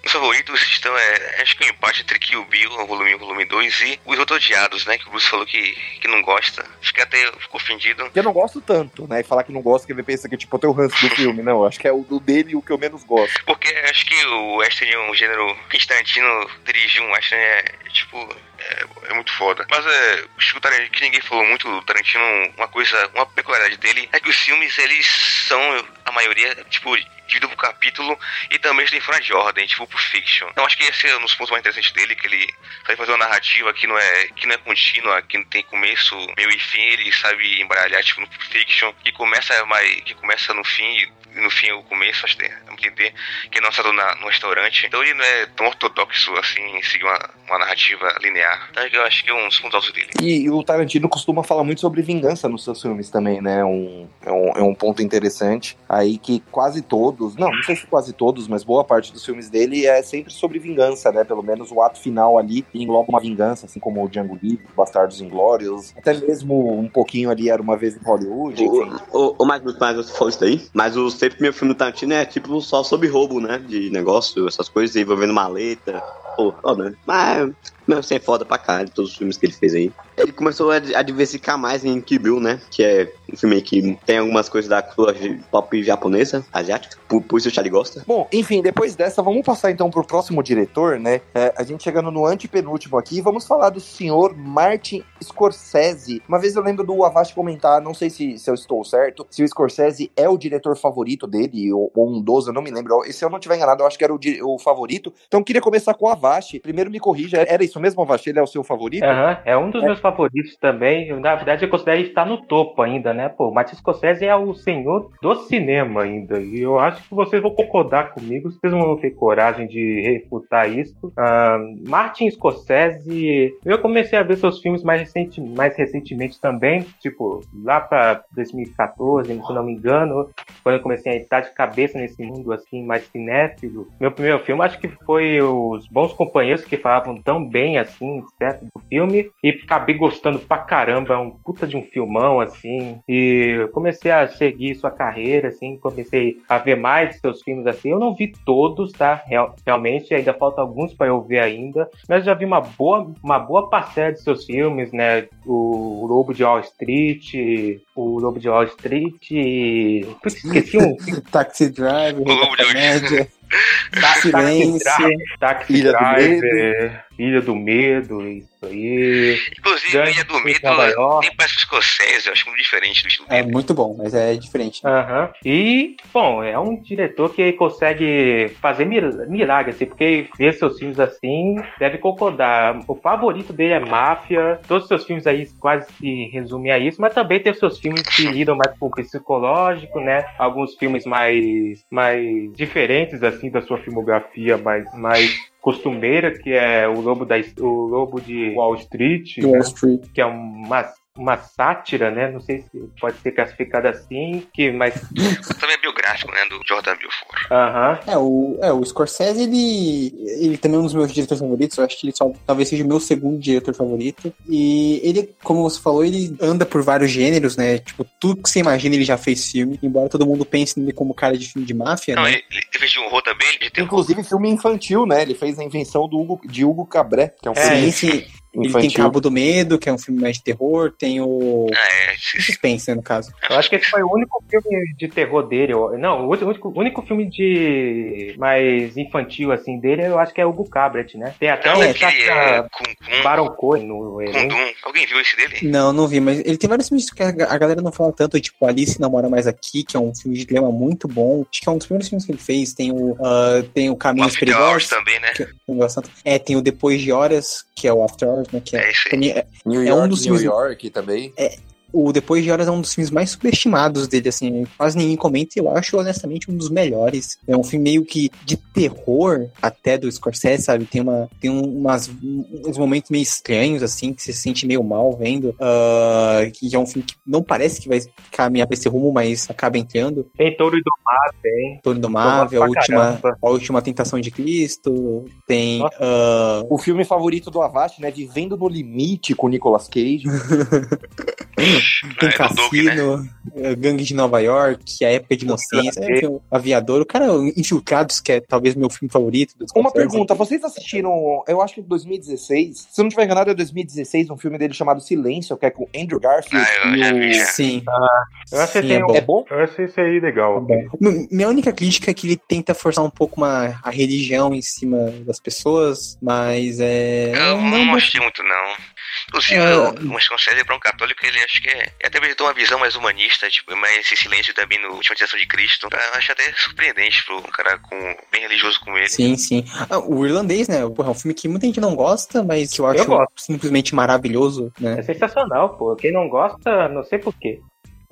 meus favoritos estão, é, acho que o empate entre Kill Bill, o volume 1 e o volume 2, e os odiados, né? Que o Bruce falou que, que não gosta. Fiquei até ficou ofendido. que eu não gosto tanto, né? E falar que não gosto, que ele pensa que tipo, eu tenho o ranço do filme. Não, acho que é o do dele o que eu menos gosto. Porque acho que o western é um gênero que Tarantino dirigiu um western é, tipo, é, é muito foda. Mas é, acho que o Tarantino, que ninguém falou muito do Tarantino, uma coisa, uma peculiaridade dele é que os filmes, eles são, a maioria, tipo, dividido por capítulo e também tem fora de ordem, tipo Pulp Fiction. Então acho que esse é um dos pontos mais interessantes dele, que ele sabe fazer uma narrativa que não é, que não é contínua, que não tem começo, meio e fim, ele sabe embaralhar, tipo, no Fiction, que começa mais, que começa no fim no fim o começo, acho que é entender, que é lançado na, no restaurante. Então ele não é tão ortodoxo assim, em seguir uma, uma narrativa linear. Então eu acho que é um dos pontos altos dele. E, e o Tarantino costuma falar muito sobre vingança nos seus filmes também, né? Um, é, um, é um ponto interessante. Aí que quase todos, não, não sei se quase todos, mas boa parte dos filmes dele é sempre sobre vingança, né? Pelo menos o ato final ali engloba uma vingança, assim como o Django Livre, Bastardos Inglórios, até mesmo um pouquinho ali era uma vez em Hollywood, enfim. O, o, mais, mais você falou isso daí, mas sempre meu filme do Tarantino é tipo só sobre roubo, né? De negócio, essas coisas envolvendo maleta. Pô, foda, né? Mas Mas você é foda pra caralho, todos os filmes que ele fez aí. Ele começou a, a diversificar mais em Kill Bill, né? Que é um filme que tem algumas coisas da cultura pop japonesa, asiática. Por, por isso o Charlie gosta. Bom, enfim, depois dessa, vamos passar então pro próximo diretor, né? É, a gente chegando no antepenúltimo aqui, vamos falar do senhor Martin Scorsese. Uma vez eu lembro do Avast comentar, não sei se, se eu estou certo, se o Scorsese é o diretor favorito dele, ou, ou um dos, eu não me lembro. E se eu não tiver enganado, eu acho que era o, o favorito. Então eu queria começar com o Avast. Primeiro me corrija, era isso mesmo, Avast? Ele é o seu favorito? Aham, é um dos meus favoritos também. Na verdade, eu considero ele estar no topo ainda, né? Pô, Martin Scorsese é o senhor do cinema ainda. E eu acho que vocês vão concordar comigo. Vocês vão ter coragem de refutar isso. Ah, Martin Scorsese, eu comecei a ver seus filmes mais, recente, mais recentemente também. Tipo, lá pra 2014, se não me engano. Quando eu comecei a estar de cabeça nesse mundo assim, mais cinéfilo. Meu primeiro filme, acho que foi Os Bons Companheiros, que falavam tão bem assim, certo? Do filme. E acabei gostando pra caramba. É um puta de um filmão, assim. E comecei a seguir sua carreira, assim. Comecei a ver mais seus filmes, assim. Eu não vi todos, tá? Real- realmente, ainda falta alguns pra eu ver ainda. Mas já vi uma boa, uma boa parcela de seus filmes, né? O Lobo de Wall Street, o Lobo de Wall Street. Putz, esqueci um. Taxi Driver, O Lobo de Wall Ta- Silêncio. Taxi, Taxi Ilha do Driver, Ilha do Medo, isso aí. Inclusive, Grande Ilha do Medo Nova York. nem parece escocese, eu acho muito diferente do estilo É muito bom, mas é diferente. Aham. E, bom, é um diretor que consegue fazer mil- milagres, assim, porque ver seus filmes assim, deve concordar. O favorito dele é Máfia, todos os seus filmes aí quase se resumem a isso, mas também tem os seus filmes que lidam mais com o psicológico, né? Alguns filmes mais, mais diferentes, assim, da sua filmografia, mais, mais costumeira, que é o Lobo, da, o Lobo de Wall Street, né? Wall Street. que é uma, uma sátira, né? Não sei se pode ser classificada assim, que, mas. Também é biográfico, né, do Jordan Belfort. Aham. É, o, é, o Scorsese, ele, ele também é um dos meus diretores favoritos. Eu acho que ele só, talvez seja o meu segundo diretor favorito. E ele, como você falou, ele anda por vários gêneros, né? Tipo, tudo que você imagina ele já fez filme. Embora todo mundo pense nele como cara de filme de máfia, Não, né? ele, ele fez de horror também, de terror. Inclusive filme infantil, né? Ele fez a invenção do Hugo, de Hugo Cabré, que é um É, filme Sim, sim. Ele tem infantil. Cabo do Medo, que é um filme mais de terror. Tem o Ah, é. Suspense, né, no caso. Eu acho que esse foi o único filme de terror dele. Não, o único, o único filme de mais infantil, assim, dele, eu acho que é o Cabret, né? Tem até Não, o aquele é Tata com, com, Baron Cohen no. Kundum. Alguém viu esse dele? Não, não vi, mas ele tem vários filmes que a galera não fala tanto, tipo Alice Namora Mais Aqui, que é um filme de dilema muito bom. Acho que é um dos primeiros filmes que ele fez. Tem o, ah, tem o Caminhos Perigosos. também, né? que. É, tem o Depois de Horas, que é o After Hours, né? Que é, É é- New É York, um dos New filmes- York também. O Depois de Horas é um dos filmes mais subestimados dele, assim, quase ninguém comenta, e eu acho honestamente um dos melhores. É um filme meio que de terror até do Scorsese, sabe? Tem, uma, tem um- umas, uns momentos meio estranhos, assim, que você se sente meio mal vendo. ah, que é um filme que não parece que vai caminhar pra esse rumo, mas acaba entrando. Tem Touro e tem. Torno do Marvel, a última, a última Tentação de Cristo, tem. Ah, O filme favorito do Avast, né? Vivendo no Limite com o Nicolas Cage. Tem é do Doug, né? Cassino, Gangue de Nova York, A Época de Inocência, é filme Aviador, o cara Infiltrados, que é talvez meu filme favorito. Uma pergunta, vocês assistiram, eu acho que em 2016, se eu não estiver enganado, é 2016, um filme dele chamado Silêncio, que é com Andrew Garfield Ah, eu. Sim, Eu achei Sim, que é bom. É bom? Eu achei isso aí legal. M- Minha única crítica é que ele tenta forçar um pouco uma, a religião em cima das pessoas, mas é. Eu não- não achei muito, não. Inclusive, É. o Scorsese, para um católico, ele acho que é. Ele até apresentou uma visão mais humanista, tipo, mais esse silêncio também no Última Tentação de Cristo. Eu acho até surpreendente pro um cara com, bem religioso como ele. Sim, sim. Ah, o Irlandês, né? Porra, é um filme que muita gente não gosta, mas que eu acho gosto. simplesmente maravilhoso, É né? sensacional, pô. Quem não gosta, não sei porquê.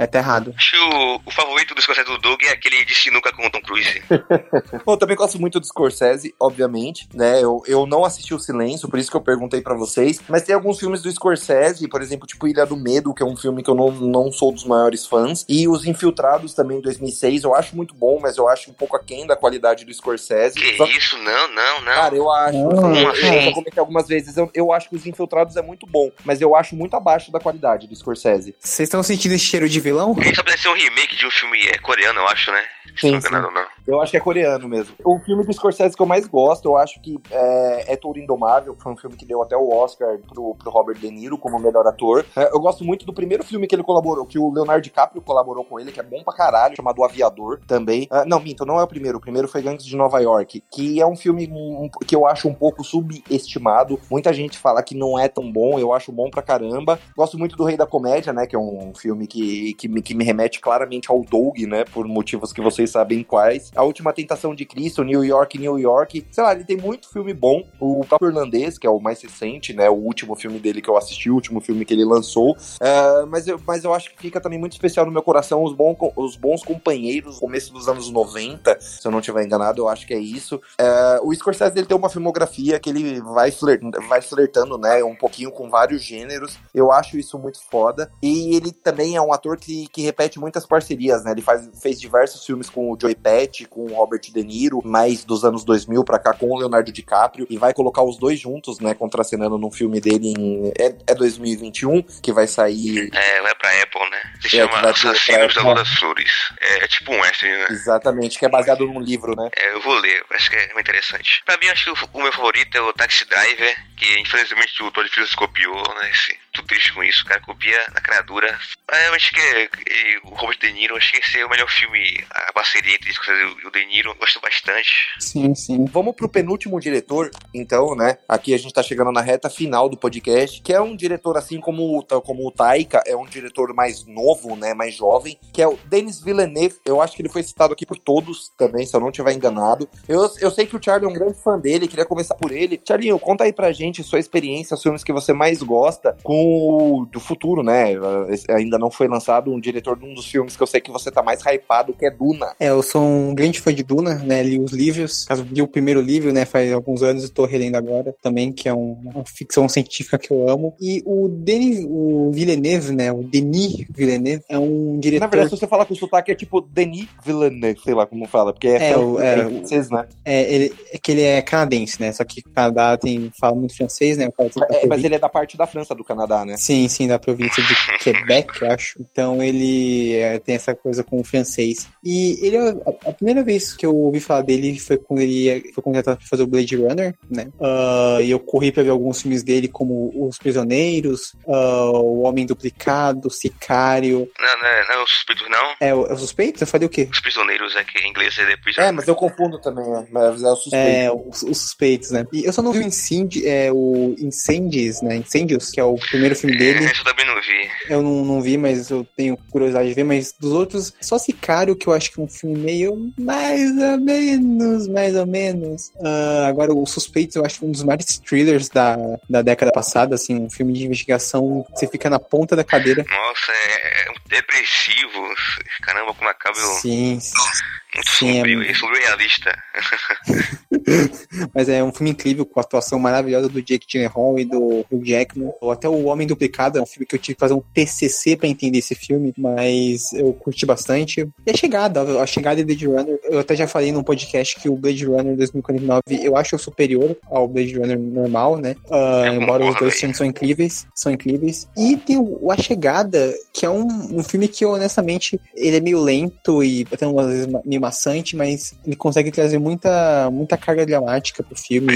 É até errado. Acho que o, o favorito do Scorsese do Doug é aquele de sinuca com o Tom Cruise. Bom, eu também gosto muito do Scorsese, obviamente, né? Eu, eu não assisti o Silêncio, por isso que eu perguntei pra vocês. Mas tem alguns filmes do Scorsese, por exemplo, tipo Ilha do Medo, que é um filme que eu não, não sou dos maiores fãs. E Os Infiltrados também, em 2006, eu acho muito bom, mas eu acho um pouco aquém da qualidade do Scorsese. Que Só- isso? Não, não, não. Cara, eu acho. Não, eu, assim? eu já comentei algumas vezes. Eu, eu acho que Os Infiltrados é muito bom, mas eu acho muito abaixo da qualidade do Scorsese. Vocês estão sentindo esse cheiro de vilão? Ele parece ser um remake de um filme é, coreano, eu acho, né? Sim, não sim. não. Eu acho que é coreano mesmo. O filme do Scorsese que eu mais gosto, eu acho que é, é Touro Indomável, que foi um filme que deu até o Oscar pro, pro Robert De Niro como melhor ator. É, eu gosto muito do primeiro filme que ele colaborou, que o Leonardo DiCaprio colaborou com ele, que é bom pra caralho, chamado O Aviador também. Ah, não, minto, não é o primeiro. O primeiro foi Gangues de Nova York, que é um filme um- que eu acho um pouco subestimado. Muita gente fala que não é tão bom, eu acho bom pra caramba. Gosto muito do Rei da Comédia, né, que é um filme que, que, me, que me remete claramente ao Doug, né, por motivos que vocês sabem quais. A Última Tentação de Cristo, New York, New York. Sei lá, ele tem muito filme bom. O próprio Irlandês, que é o mais recente, né, o último filme dele que eu assisti, o último filme que ele lançou. É, mas, eu, mas eu acho que fica também muito especial no meu coração os, bom, os bons companheiros, começo dos anos 90, se eu não estiver enganado, eu acho que é isso. É, o Scorsese ele tem uma filmografia que ele vai, flirt, vai flertando, né, um pouquinho com vários gêneros. Eu acho isso muito foda. E ele também é um ator que, que repete muitas parcerias, né? Ele faz, fez diversos filmes com o Joey Pesci, com o Robert De Niro, mais dos anos 2000 pra cá, com o Leonardo DiCaprio, e vai colocar os dois juntos, né, contracenando num filme dele em... É, é 2021, que vai sair... É, vai pra Apple, né? Se É, chama Assassinos da das Flores. É, é tipo um western, né? Exatamente, que é baseado num livro, né? É, eu vou ler, acho que é muito interessante. Pra mim, acho que o, o meu favorito é o Taxi Driver, que infelizmente o Todd Phillips copiou, né? Esse, tô triste com isso, o cara copia na dura. Mas eu acho que é, é, o Robert De Niro, acho que esse é o melhor filme, a parceria entre Scorsese e o De Niro, eu gosto bastante. Sim, sim. Vamos pro penúltimo diretor, então, né? Aqui a gente tá chegando na reta final do podcast, que é um diretor assim como, o- como o Taika, é um diretor mais novo, né? Mais jovem, que é o Denis Villeneuve. Eu acho que ele foi citado aqui por todos também, se eu não estiver enganado. Eu, eu sei que o Charlie é um grande fã dele, queria começar por ele. Charlinho, conta aí pra gente sua experiência, os filmes que você mais gosta com o do futuro, né? Ainda não foi lançado um diretor de um dos filmes que eu sei que você tá mais hypado, que é Duna. É, eu sou um grande fã de Duna, né? Li os livros. Li o primeiro livro, né? Faz alguns anos e tô relendo agora também, que é um- uma ficção científica que eu amo. E o Denis, o Villeneuve, né? O Denis Villeneuve é um diretor. Na verdade, se você falar com sotaque, é tipo Denis Villeneuve, sei lá como fala, porque é, É, o- é, é francês, né? É, ele, é que ele é canadense, né? Só que o Canadá tem, fala muito francês, né? O É, mas ele é da parte da França do Canadá, né? Sim, sim, da província de Quebec, eu acho. Então ele é, tem essa coisa com o francês. E ele, a, a primeira vez que eu ouvi falar dele foi quando ele foi contratado para fazer o Blade Runner, né? Ah, e eu corri para ver alguns filmes dele, como Os Prisioneiros, ah, O Homem Duplicado, Sicário. Não, não, é- não é os suspeitos, não. É, o- é o Suspeito? Eu falei o quê? Os prisioneiros, é que em inglês é depois. É, mas eu confundo também, né? Mas é o suspeito. É, os, os suspeitos, né? E eu só não vi o Incend, é, o Incendies, né? Incendios, que é o primeiro filme dele. Esse eu também não vi. Eu não, não vi, mas eu tenho curiosidade de ver. Mas dos outros, só Sicário, que eu acho que é um filme meio mais ou menos, mais ou menos. Ah, agora, o Suspeitos, eu acho um dos maiores thrillers da, da década passada, assim, um filme de investigação que você fica na ponta da cadeira. Nossa, é, é um depressivo. Caramba, como acaba eu. Sim, sim, é é surrealista. mas é um filme incrível, com a atuação maravilhosa do Jake Gyllenhaal e do Hugh Jackman. Ou até O Homem Duplicado, é um filme que eu tive que fazer um TCC pra entender esse filme, mas eu curti bastante. E a chegada, a chegada de Blade Runner, eu até já falei num podcast que o Blade Runner 2049 eu acho superior ao Blade Runner normal, né? Eu embora os dois filmes são incríveis, são incríveis. E tem o A Chegada, que é um, um filme que honestamente ele é meio lento e até umas vezes meio maçante, mas ele consegue trazer muita, muita carga dramática pro filme.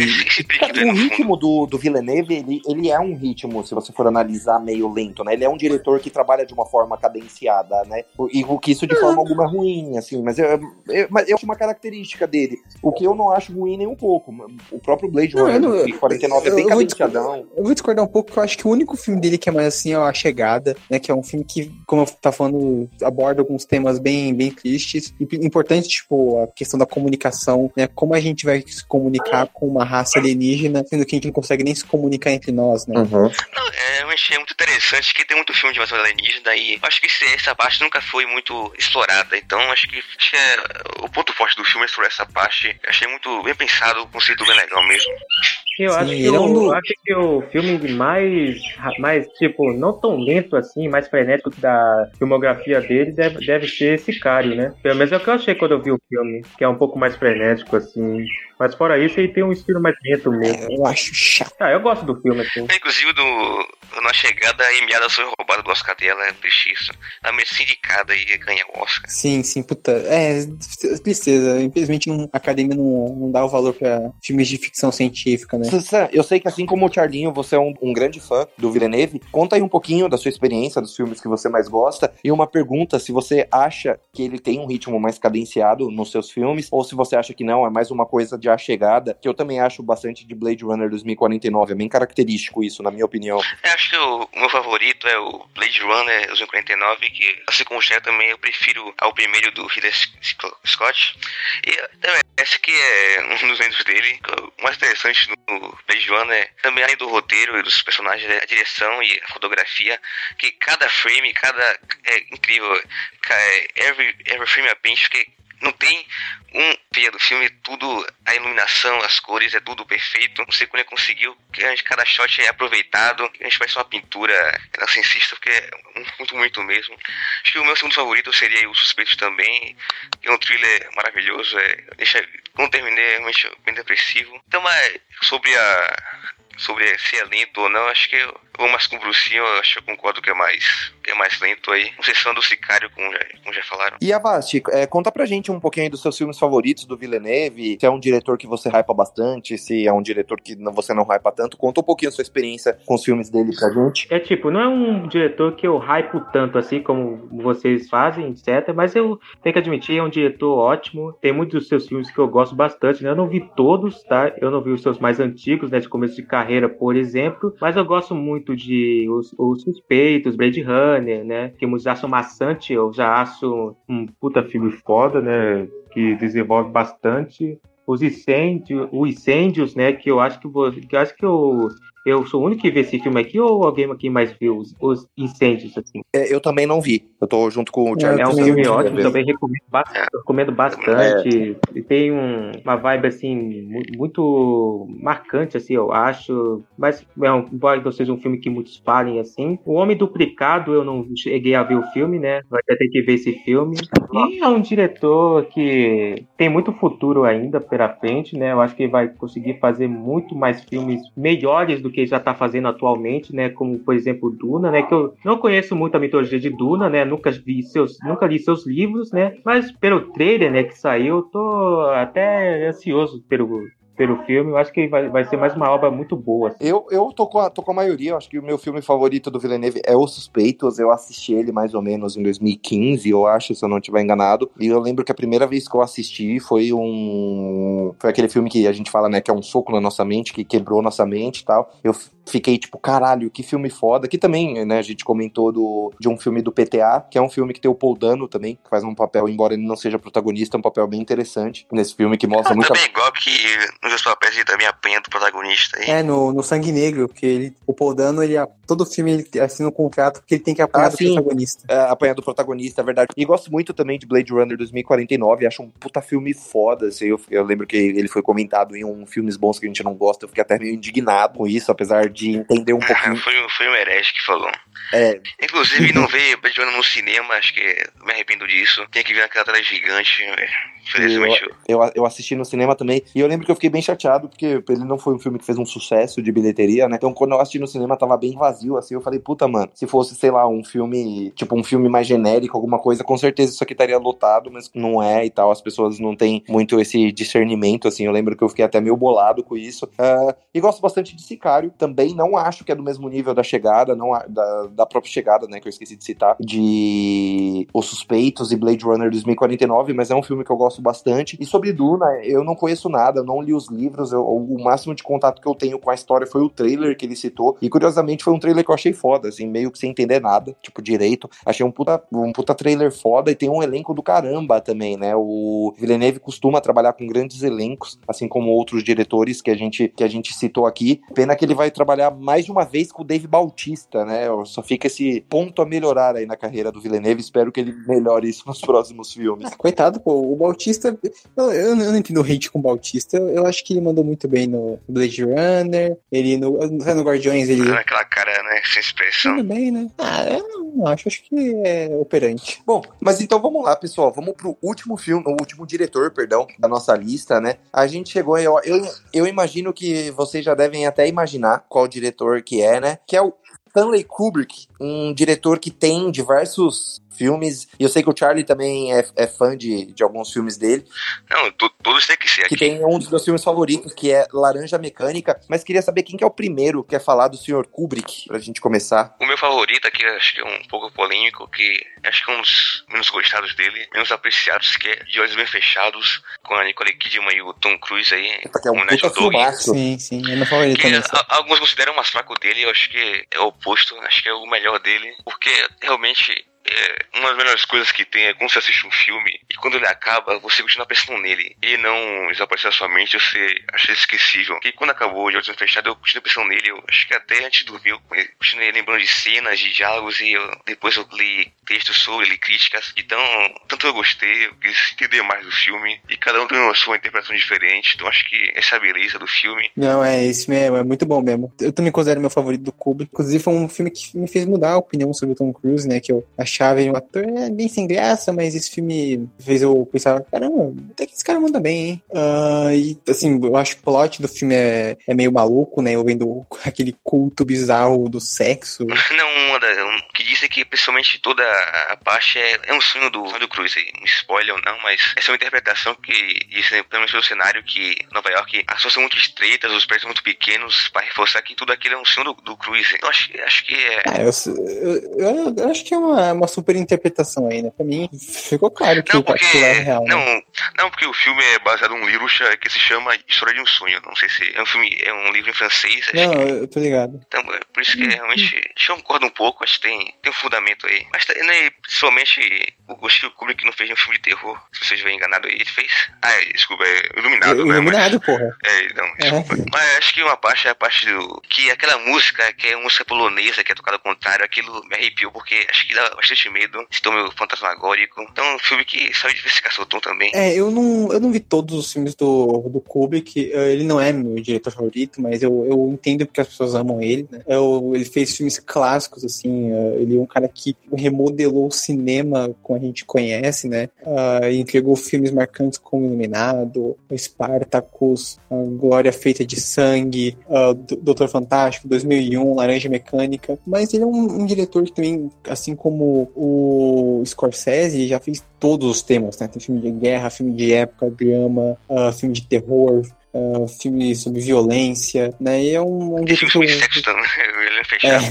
Cara, o ritmo do, do Villeneuve, ele, ele é um ritmo, se você for analisar, meio lento, né? Ele é um diretor que trabalha de uma forma cadenciada, né? E o que isso de forma alguma é ruim, assim, mas eu, eu, mas eu acho uma característica dele. O que eu não acho ruim nem um pouco. O próprio Blade Não, Runner eu não- de 49 é eu- bem eu vou cadenciadão. Eu vou discordar um pouco, porque eu acho que o único filme dele que é mais assim é A Chegada, né? Que é um filme que, como eu tá falando, aborda alguns temas bem, bem tristes. E importante, tipo, a questão da comunicação, né? Como a gente vai se comunicar com uma raça alienígena, sendo que a gente não consegue nem se comunicar entre nós, né? Uhum. Não, é, eu achei muito interessante que tem muito filme de invasão alienígena e acho que esse- essa parte nunca foi muito explorada. Então acho que, acho que é, o ponto forte do filme é explorar essa parte. Achei muito bem pensado, o conceito bem legal mesmo. Eu, Sim, acho que ele é o, um do- eu acho que o filme mais, mais, tipo, não tão lento assim, mais frenético da filmografia dele deve, deve ser Sicário, né? Pelo menos é o que eu achei quando eu vi o filme, que é um pouco mais frenético, assim. Mas fora isso, ele tem um estilo mais lento mesmo. Eu acho chato. Ah, eu gosto do filme, assim. Inclusive, do, na chegada, a Emiada foi roubada do Oscar dela, é triste isso. A Mercedes indicada e ganha o Oscar. Sim, sim, puta. É, tristeza. Infelizmente não- a academia não, não dá o valor pra filmes de ficção científica, né? Sam, eu sei que assim como o Charlinho, você é um, um grande fã do Villeneuve. Conta aí um pouquinho da sua experiência, dos filmes que você mais gosta. E uma pergunta, se você acha que ele tem um ritmo mais cadenciado nos seus filmes, ou se você acha que não, é mais uma coisa de a chegada, que eu também acho bastante de Blade Runner 2049. É bem característico isso, na minha opinião. Eu acho que o, meu favorito é o Blade Runner 2049, que assim como o Cher também eu prefiro ao primeiro do Ridley Sc- Scott. E também esse que é um dos lentos dele. O mais interessante do Blade Runner, também além do roteiro e dos personagens, é a direção e a fotografia, que cada frame, cada. é incrível. É, Every, every frame a paint, que não tem um via do filme, tudo, a iluminação, as cores, é tudo perfeito. Como ele conseguiu, que cada shot é aproveitado, a gente faz uma pintura renascentista, porque é muito, muito mesmo. Acho que o meu segundo favorito seria O Suspeito também, que é um thriller maravilhoso, é, deixa, quando terminei, é realmente bem depressivo. Então, mas sobre a sobre se é lento ou não, acho que eu vou mais com o Brucinho, eu acho que eu concordo que é mais, que é mais lento aí. Não sei se é do Sicário, como já, como já falaram. E Avasti, é, conta pra gente um pouquinho aí dos seus filmes favoritos do Villeneuve, se é um diretor que você hypa bastante, se é um diretor que você não hypa tanto. Conta um pouquinho a sua experiência com os filmes dele pra gente. É tipo, não é um diretor que eu hypo tanto assim como vocês fazem, etc. Mas eu tenho que admitir, é um diretor ótimo. Tem muitos dos seus filmes que eu gosto bastante, né? Eu não vi todos, tá? Eu não vi os seus mais antigos, né? De começo de carreira, por exemplo. Mas eu gosto muito de Os, os Suspeitos, Blade Runner, né? Muitos acham maçante, eu já acho um puta filme foda, né? Que desenvolve bastante. Os incêndios, os incêndios, né? Que eu acho que, que eu acho que eu eu sou o único que vê esse filme aqui ou alguém aqui mais viu os, os incêndios, assim? É, eu também não vi. Eu tô junto com o Charlie. É um também filme ótimo, também recomendo, ba- recomendo bastante. E tem um- uma vibe, assim, mu- muito marcante, assim, eu acho. Mas, é um, embora não seja um filme que muitos falem, assim. O Homem Duplicado, eu não cheguei a ver o filme, né? Vai ter que ver esse filme. E é um diretor que tem muito futuro ainda pela frente, né? Eu acho que vai conseguir fazer muito mais filmes melhores do que ele já tá fazendo atualmente, né? Como, por exemplo, Duna, né? Que eu não conheço muito a mitologia de Duna, né? Nunca vi seus, nunca li seus livros, né? Mas pelo trailer, né, que saiu, eu tô até ansioso pelo, pelo filme. Eu acho que vai, vai ser mais uma obra muito boa. assim. Eu, eu tô, com a, tô com a maioria, eu acho que o meu filme favorito do Villeneuve é Os Suspeitos. Eu assisti ele mais ou menos em 2015, eu acho, se eu não estiver enganado. E eu lembro que a primeira vez que eu assisti foi um. Foi aquele filme que a gente fala, né, que é um soco na nossa mente, que quebrou nossa mente e tal. Eu fiquei tipo, caralho, que filme foda. Que também, né, a gente comentou do, de um filme do PTA, que é um filme que tem o Paul Dano também, que faz um papel, embora ele não seja protagonista, é um papel bem interessante nesse filme que mostra muita. Também igual que nos meus papéis ele também apanha do protagonista aí. É, no, no Sangue Negro, porque ele, o Paul Dano, ele, todo filme ele assina um contrato porque ele tem que apanhar Ah, do sim. protagonista. é, apanhar do protagonista, é verdade. E gosto muito também de Blade Runner 2049, acho um puta filme foda, assim, eu, eu lembro que ele foi comentado em um filmes bons que a gente não gosta, eu fiquei até meio indignado com isso, apesar de entender um pouquinho. foi, foi um herege que falou. É, Inclusive, não ver Blade Runner no cinema, acho que me arrependo disso. Tem que ver naquela tela gigante. é. Infelizmente, eu... eu, eu assisti no cinema também, e eu lembro que eu fiquei bem chateado, porque ele não foi um filme que fez um sucesso de bilheteria, né? Então, quando eu assisti no cinema, tava bem vazio, assim, eu falei, puta, mano, se fosse, sei lá, um filme, tipo, um filme mais genérico, alguma coisa, com certeza isso aqui estaria lotado, mas não é e tal, as pessoas não têm muito esse discernimento, assim, eu lembro que eu fiquei até meio bolado com isso. Ah, e gosto bastante de Sicário, também não acho que é do mesmo nível da chegada, não da, da própria chegada, né, que eu esqueci de citar, de Os Suspeitos e Blade Runner 2049, mas é um filme que eu gosto bastante. E sobre Duna, eu não conheço nada, eu não li os livros, eu- o máximo de contato que eu tenho com a história foi o trailer que ele citou, e curiosamente foi um trailer que eu achei foda, assim, meio que sem entender nada, tipo, direito. Achei um puta, um puta trailer foda e tem um elenco do caramba também, né? O Villeneuve costuma trabalhar com grandes elencos, assim como outros diretores que a gente, que a gente citou aqui. Pena que ele vai trabalhar trabalhar mais de uma vez com o Dave Bautista, né? Só fica esse ponto a melhorar aí na carreira do Villeneuve. Espero que ele melhore isso nos próximos filmes. Ah, coitado, pô, o Bautista. Eu, eu, eu não entendo o hate com o Bautista. Eu, eu, acho que ele mandou muito bem no Blade Runner. Ele no, no Guardiões, ele. Ah, aquela cara, né? Sem expressão. Tudo bem, né? Ah, eu não, não acho. Acho que é operante. Bom, mas então vamos lá, pessoal. Vamos pro último filme, o último diretor, perdão, da nossa lista, né? A gente chegou. Eu, eu, eu imagino que vocês já devem até imaginar qual diretor que é, né? Que é o Stanley Kubrick, um diretor que tem diversos filmes. E eu sei que o Charlie também é, é fã de, de alguns filmes dele. Não, todos têm que ser Que aqui. tem um dos meus filmes favoritos, que é Laranja Mecânica. Mas queria saber quem que é o primeiro que quer falar do Sr. Kubrick, pra gente começar. O meu favorito aqui, acho que é um pouco polêmico, que acho que é um dos menos gostados dele, menos apreciados, que é De Olhos Bem Fechados, com a Nicole Kidman e o Tom Cruise aí. Que é um puta filmaço. Sim, sim. É meu favorito Que também. a- alguns consideram mais fraco dele, eu acho que é o oposto, acho que é o melhor dele, porque realmente é, uma das melhores coisas que tem é quando você assiste um filme e quando ele acaba, você continua pensando nele. Ele não desapareceu da sua mente, você acha esquecível. Porque quando acabou de Olhos Fechados, eu continuei pensando nele, eu acho que até antes de dormir, eu continuei lembrando de cenas, de diálogos e eu- depois eu li textos sobre, li críticas. Então, tanto eu gostei, eu quis entender mais do filme e cada um tem uma sua interpretação diferente, então acho que essa é a beleza do filme. Não, é, esse mesmo, é muito bom mesmo. Eu também considero meu favorito do Kubrick. Inclusive, foi um filme que me fez mudar a opinião sobre o Tom Cruise, né? Que eu achava ele um ator é, bem sem graça, mas esse filme fez eu pensar, caramba, até que esse cara manda bem, hein? Ah, e, assim, eu acho que o plot do filme é, é meio maluco, né? Eu vendo aquele culto bizarro do sexo. Não, uma da, um, que disse que pessoalmente toda a parte é, é um sonho do, do Cruz, aí, um spoiler ou não, mas essa é uma interpretação que diz, né, pelo menos pelo cenário, que Nova York, as ruas são muito estreitas, os prédios são muito pequenos, para reforçar que tudo aquilo é um sonho do, do Cruz. Então acho, acho que é. Ah, eu, eu, eu- eu acho que é uma, uma super interpretação aí, né? Pra mim, ficou claro que Não, o porque. é real. né? Não, não, porque o filme é baseado num livro que se chama História de um Sonho. Não sei se é um filme, é um livro em francês. Não, que- eu tô ligado. Então, é por isso que realmente. Acho que eu concordo um pouco, acho que tem, tem um fundamento aí. Mas tá- né, principalmente o Ghost Kubrick não fez um filme de terror. Se vocês estiverem enganados aí, ele fez. Ah, é, desculpa, é Iluminado, né? Iluminado, porra. Mas, é, não, desculpa. Mas acho que uma parte é a parte do. Que aquela música, que é uma música polonesa, que é tocada ao contrário, aquilo me arrepiou, porque acho que dá bastante medo. Estou meio fantasmagórico. Então, é um filme que saiu de diversificação o tom também. É, eu não, eu não vi todos os filmes do, do Kubrick. eh, Ele não é meu diretor favorito, mas eu, eu entendo porque as pessoas amam ele, né? Eu- ele fez filmes clássicos, assim. eh, Ele é um cara que remodelou o cinema como a gente conhece, né? E entregou filmes marcantes como Iluminado, Spartacus, Glória Feita de Sangue, D- Doutor Fantástico, 2001, Laranja Mecânica. Mas ele é um, um diretor que também, assim como o Scorsese, já fez todos os temas, né? Tem filme de guerra, filme de época, drama, ah, filme de terror, ah, filme sobre violência, né? E é um, um filme sobre sexo também, ele é fechado.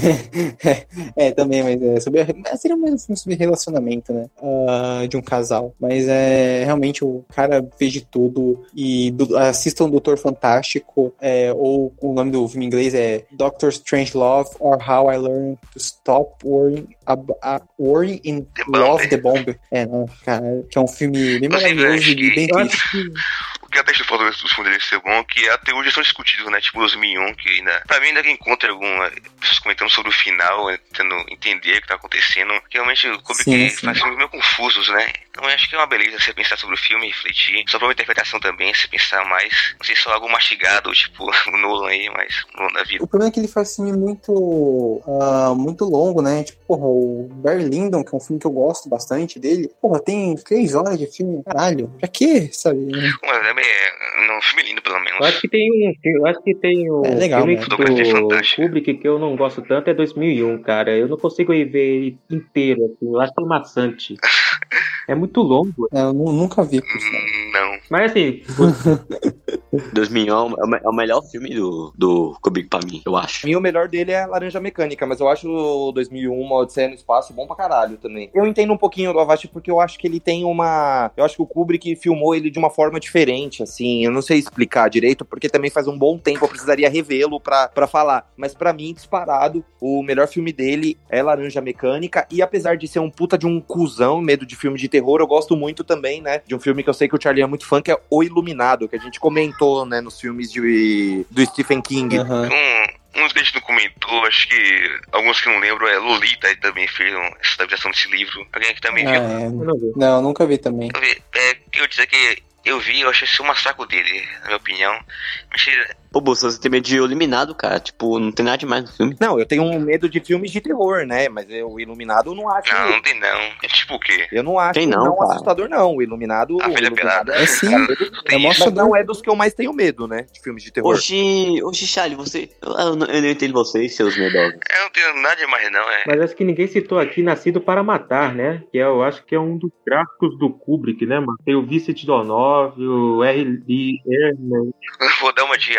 É, é, também, mas é sobre. mas Seria mais um filme sobre relacionamento, né? Ah, de um casal. Mas é realmente o cara fez de tudo. E do, assistam Doutor Fantástico, é, ou o nome do filme em inglês é Doctor Strange Love or How I Learned to Stop Worrying, ab- worrying in The Love Bomb. the Bomb. É, não, cara, que é um filme bem Inclusive, maravilhoso e bem triste. que O que atesta o fato dos fundos dele ser bom, que até hoje são discutidos, né? Tipo 2001, que ainda. Pra mim, ainda que encontra alguma pessoas comentando sobre o final, né, tentando entender o que tá acontecendo. Que realmente o Kubrick Sim, sim. faz filmes meio confusos, né? Então eu acho que é uma beleza você pensar sobre o filme, refletir. Sobre a interpretação também, você pensar mais. Não sei se é algo mastigado, tipo o Nolan aí, mas o Nolan da vida. O problema é que ele faz filme muito, ah, muito longo, né? Tipo, porra, o Barry Lyndon, que é um filme que eu gosto bastante dele, porra, tem três horas de filme, caralho. Pra quê, sabe? Mas também é um filme lindo, pelo menos. Eu acho que tem um. Eu acho que tem o É legal, filme né? Do. Kubrick que eu não gosto tanto é 2001, cara. Eu não consigo ir ver ele inteiro, assim. Eu acho que é maçante. É muito longo. É, eu nu- nunca vi. Hum, Não. Mas assim, 2001 é o é o melhor filme do, do Kubrick pra mim, eu acho. Pra mim, o melhor dele é Laranja Mecânica, mas eu acho o 2001, uma Odisseia no Espaço, bom pra caralho também. Eu entendo um pouquinho do Avast porque eu acho que ele tem uma... Eu acho que o Kubrick filmou ele de uma forma diferente, assim. Eu não sei explicar direito, porque também faz um bom tempo eu precisaria revê-lo pra, pra falar. Mas pra mim, disparado, o melhor filme dele é Laranja Mecânica. E apesar de ser um puta de um cuzão, medo de filme de terror, eu gosto muito também, né? De um filme que eu sei que o Charlie é muito fã, que é O Iluminado, que a gente comentou, né, nos filmes de, do Stephen King. Aham. Um, uns que a gente não comentou, acho que alguns que não lembro, é Lolita ele também fez essa adaptação desse livro. Alguém aqui também Ah, viu? é. Eu não vi. Não, nunca vi também. Eu, vi, é, eu dizer que eu vi, eu achei esse um massacre dele, na minha opinião. Mentira, Pô, Bolsa, você tem medo de eliminado, cara. Tipo, não tem nada demais no filme. Não, eu tenho um medo de filmes de terror, né? Mas eu, o Iluminado eu não acho. não, não tem não. É tipo o quê? Eu não acho Tem não, não cara. assustador, não. O Iluminado. A Velha Iluminado Pelada. É sim. É assustador. não é dos que eu mais tenho medo, né? De filmes de terror. Oxi, oxi, Charlie, você. Eu não, eu não entendo vocês, seus medrosos. Eu não tenho nada demais não, é. Mas acho que ninguém citou aqui Nascido para Matar, né? Que é, eu acho que é um dos gráficos do Kubrick, né, mano? Tem o Vincent Donofrio, o R.D. Erman. Vou dar uma de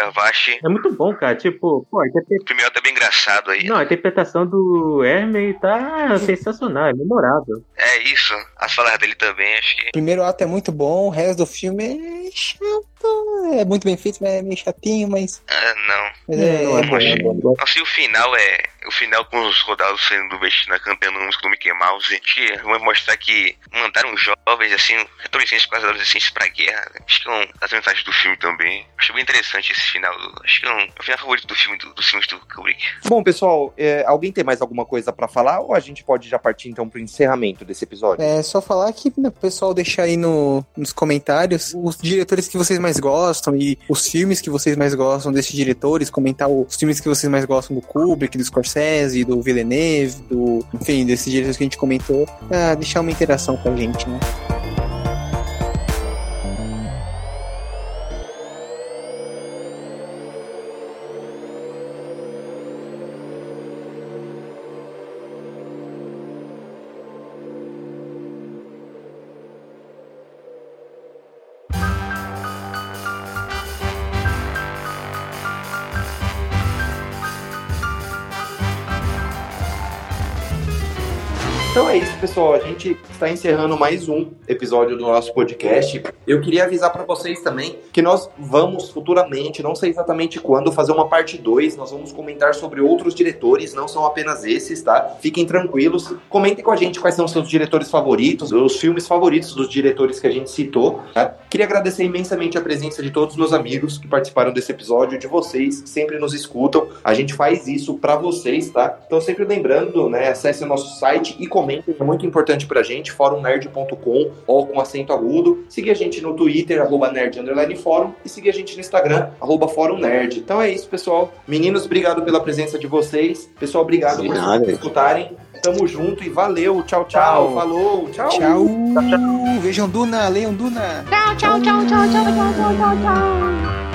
É muito bom, cara. Tipo, pô, O primeiro tá bem engraçado aí. não, a interpretação do Herman tá sensacional, é memorável. É isso. As falas dele também, acho que. O primeiro ato é muito bom, o resto do filme é chato. É muito bem feito, mas é meio chatinho, mas. Ah, não. mas é, não é é bom, é é. Nossa, e o final é. O final com os rodados sendo vestidos cantando música do Mickey Mouse. Que vai mostrar que mandaram jovens, assim, adolescentes, quase adolescentes pra guerra. Acho que é um das mensagens do filme também. Acho bem interessante esse final. do- acho que é um, é o final favorito do filme, do, dos filmes do Kubrick. Bom, pessoal, é, alguém tem mais alguma coisa pra falar ou a gente pode já partir então pro encerramento desse episódio? É só falar que né, o pessoal deixar aí no, nos comentários os diretores que vocês mais gostam e os filmes que vocês mais gostam desses diretores, comentar os filmes que vocês mais gostam do Kubrick, do Scorsese, do Villeneuve, do, enfim, desses diretores que a gente comentou, deixar uma interação com a gente, né? Está encerrando mais um episódio do nosso podcast. Eu queria avisar para vocês também que nós vamos futuramente, não sei exatamente quando, fazer uma parte 2. Nós vamos comentar sobre outros diretores, não são apenas esses, tá? Fiquem tranquilos. Comentem com a gente quais são os seus diretores favoritos, os filmes favoritos dos diretores que a gente citou, tá? Queria agradecer imensamente a presença de todos os meus amigos que participaram desse episódio, de vocês que sempre nos escutam. A gente faz isso para vocês, tá? Então sempre lembrando, né, acesse o nosso site e comentem, é muito importante pra gente, forumnerd.com ou com acento agudo. Seguir a gente no Twitter, arroba nerd underline fórum, e seguir a gente no Instagram, arroba fórum nerd. Então é isso, pessoal. Meninos, obrigado pela presença de vocês. Pessoal, obrigado De por nada. escutarem. Tamo junto e valeu. Tchau, tchau. Tchau. Falou. Tchau. Tchau! Vejam Duna, leiam Duna! Tchau, tchau, tchau, tchau, tchau, tchau, tchau, tchau,